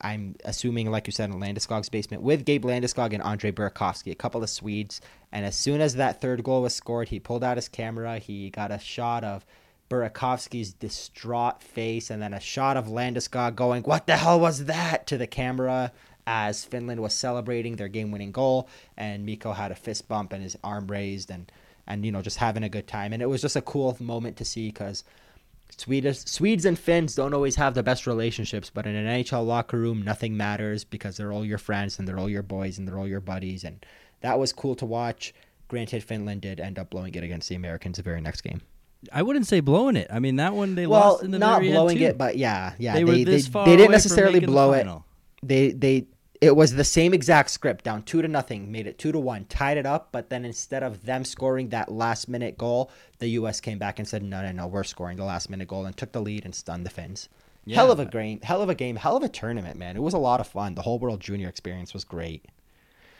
I'm assuming, like you said, in Landeskog's basement with Gabe Landeskog and Andre Burakovsky, a couple of Swedes. And as soon as that third goal was scored, he pulled out his camera. He got a shot of Burakovsky's distraught face and then a shot of Landeskog going, What the hell was that? to the camera as Finland was celebrating their game winning goal. And Mikko had a fist bump and his arm raised and, and you know, just having a good time. And it was just a cool moment to see because. Swedes, Swedes and Finns don't always have the best relationships, but in an NHL locker room, nothing matters because they're all your friends and they're all your boys and they're all your buddies. And that was cool to watch. Granted, Finland did end up blowing it against the Americans the very next game. I wouldn't say blowing it. I mean, that one they well, lost in the not blowing it, but yeah, yeah, they, they, they, they didn't necessarily blow it. They they it was the same exact script, down two to nothing, made it two to one, tied it up. But then instead of them scoring that last minute goal, the U.S. came back and said, "No, no, no, we're scoring the last minute goal," and took the lead and stunned the Finns. Yeah. Hell of a game, hell of a game, hell of a tournament, man. It was a lot of fun. The whole World Junior experience was great.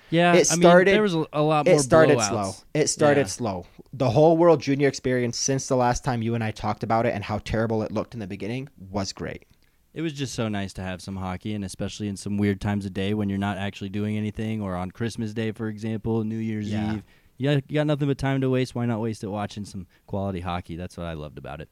Yeah, It I mean, started- there was a, a lot more. It started blowouts. slow. It started Yeah. slow. The whole World Junior experience since the last time you and I talked about it and how terrible it looked in the beginning was great. It was just so nice to have some hockey, and especially in some weird times of day when you're not actually doing anything, or on Christmas Day, for example, New Year's Yeah. Eve. You got, you got nothing but time to waste. Why not waste it watching some quality hockey? That's what I loved about it.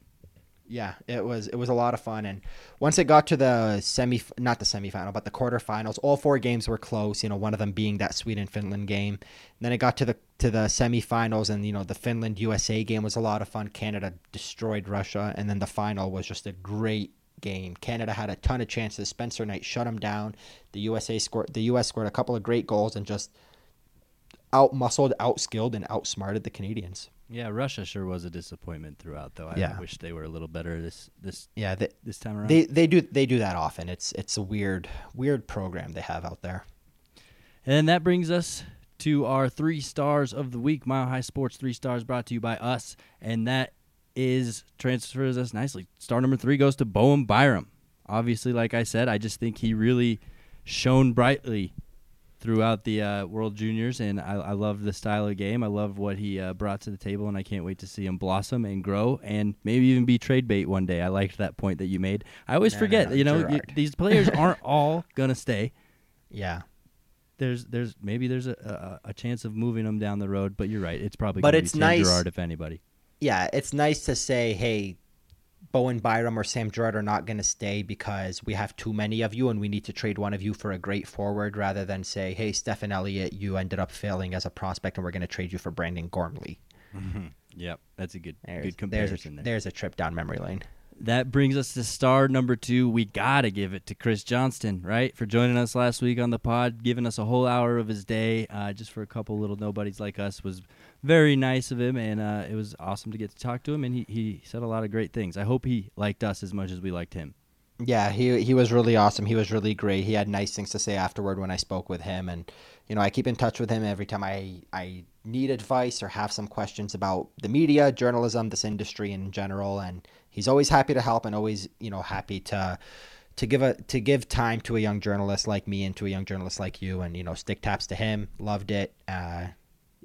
Yeah, it was it was a lot of fun, and once it got to the semi, not the semifinal, but the quarterfinals, all four games were close. You know, one of them being that Sweden Finland game. And then it got to the to the semifinals, and you know the Finland USA game was a lot of fun. Canada destroyed Russia, and then the final was just a great game. Canada had a ton of chances. Spencer Knight shut them down. The USA scored. The US scored a couple of great goals and just out muscled, out skilled, and outsmarted the Canadians. Yeah, Russia sure was a disappointment throughout, though. I Yeah. wish they were a little better this this Yeah, they, this time around. they they do they do that often. It's it's a weird weird program they have out there. And that brings us to our three stars of the week. Mile High Sports three stars brought to you by us, and that is transfers us nicely. Star number three goes to Bowen Byram. Obviously, like I said, I just think he really shone brightly throughout the uh, World Juniors, and I, I love the style of game. I love what he uh, brought to the table, and I can't wait to see him blossom and grow, and maybe even be trade bait one day. I liked that point that you made. I always No, forget, no, you know, y- these players aren't all gonna stay Yeah. there's there's maybe there's a, a a chance of moving them down the road, but you're right. It's probably But it's nice- Girard if anybody. Yeah, it's nice to say, hey, Bowen Byram or Sam Girard are not going to stay because we have too many of you and we need to trade one of you for a great forward rather than say, hey, Stefan Elliott, you ended up failing as a prospect and we're going to trade you for Brandon Gormley. Yep, that's a good There's, good there's, comparison a, there. there's a trip down memory lane. That brings us to star number two. We gotta give it to Chris Johnston, right, for joining us last week on the pod, giving us a whole hour of his day, uh, just for a couple little nobodies like us. Was very nice of him, and uh, it was awesome to get to talk to him. And he he said a lot of great things. I hope he liked us as much as we liked him. Yeah, he he was really awesome. He was really great. He had nice things to say afterward when I spoke with him, and you know I keep in touch with him every time I I need advice or have some questions about the media, journalism, this industry in general, and he's always happy to help and always you know happy to to give a to give time to a young journalist like me and to a young journalist like you, and you know stick taps to him. Loved it. Uh,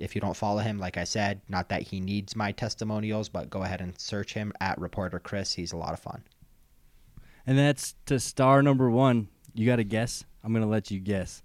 If you don't follow him, like I said, not that he needs my testimonials, but go ahead and search him at Reporter Chris. He's a lot of fun. And that's to star number one. You got to guess? I'm going to let you guess.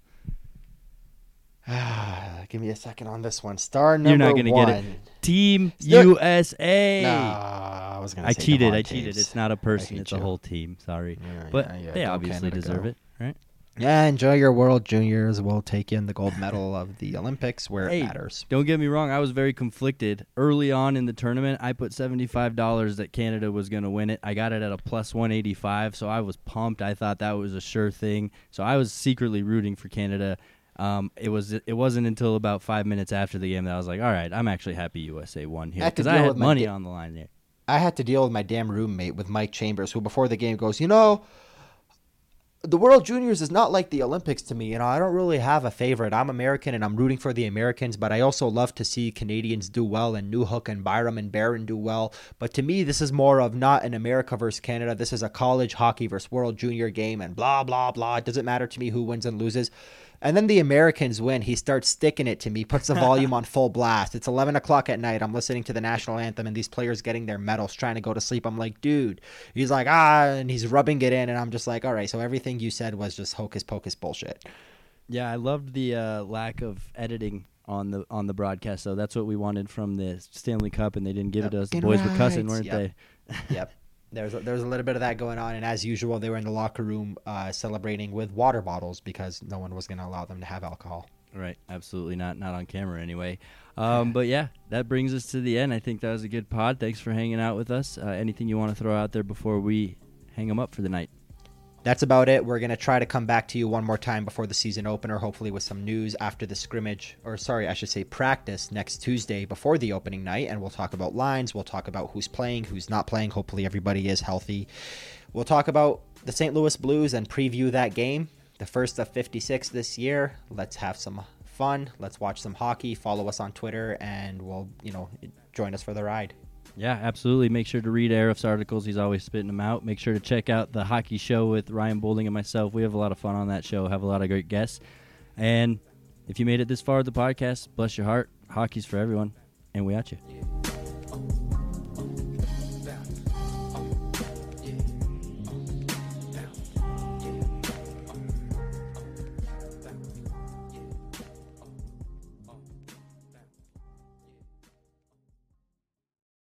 Give me a second on this one. Star number You're not going to one. get it. Team Still- USA. No, I was gonna. I cheated. I cheated. It's not a person. hate It's a whole team. Sorry. Yeah, But yeah, yeah. they Go obviously Canada, deserve go. it, right? Yeah, enjoy your World Juniors. We'll take in the gold medal of the Olympics where Hey, it matters. Don't get me wrong. I was very conflicted early on in the tournament. I put seventy-five dollars that Canada was going to win it. I got it at a plus one eighty-five, so I was pumped. I thought that was a sure thing. So I was secretly rooting for Canada. Um, it was. It wasn't until about five minutes after the game that I was like, "All right, I'm actually happy USA won here I had to because I had money da- on the line there." I had to deal with my damn roommate with Mike Chambers, who before the game goes, you know, the World Juniors is not like the Olympics to me. You know, I don't really have a favorite. I'm American and I'm rooting for the Americans, but I also love to see Canadians do well and Newhook and Byram and Barron do well. But to me, this is more of not an America versus Canada. This is a college hockey versus World Junior game and blah, blah, blah. It doesn't matter to me who wins and loses. And then the Americans win. He starts sticking it to me, puts the volume on full blast. It's 11 o'clock at night. I'm listening to the national anthem, and these players getting their medals, trying to go to sleep. I'm like, dude. He's like, ah, and he's rubbing it in, and I'm just like, all right. So everything you said was just hocus pocus bullshit. Yeah, I loved the uh, lack of editing on the on the broadcast. So that's what we wanted from the Stanley Cup, and they didn't give it to us. The boys were cussing, weren't Yep. they? Yep. There's a, there's a little bit of that going on, and as usual, they were in the locker room uh, celebrating with water bottles because no one was going to allow them to have alcohol. Right, absolutely not. Not on camera anyway. Um, but yeah, that brings us to the end. I think that was a good pod. Thanks for hanging out with us. Uh, anything you want to throw out there before we hang them up for the night? That's about it. We're going to try to come back to you one more time before the season opener, hopefully with some news after the scrimmage, or sorry, I should say practice next Tuesday before the opening night. And we'll talk about lines. We'll talk about who's playing, who's not playing. Hopefully, everybody is healthy. We'll talk about the St. Louis Blues and preview that game, the first of 56 this year. Let's have some fun. Let's watch some hockey. Follow us on Twitter, and we'll, you know, join us for the ride. Yeah, absolutely. Make sure to read Aarif's articles. He's always spitting them out. Make sure to check out the hockey show with Ryan Boulding and myself. We have a lot of fun on that show, have a lot of great guests. And if you made it this far with the podcast, bless your heart. Hockey's for everyone. And we at you.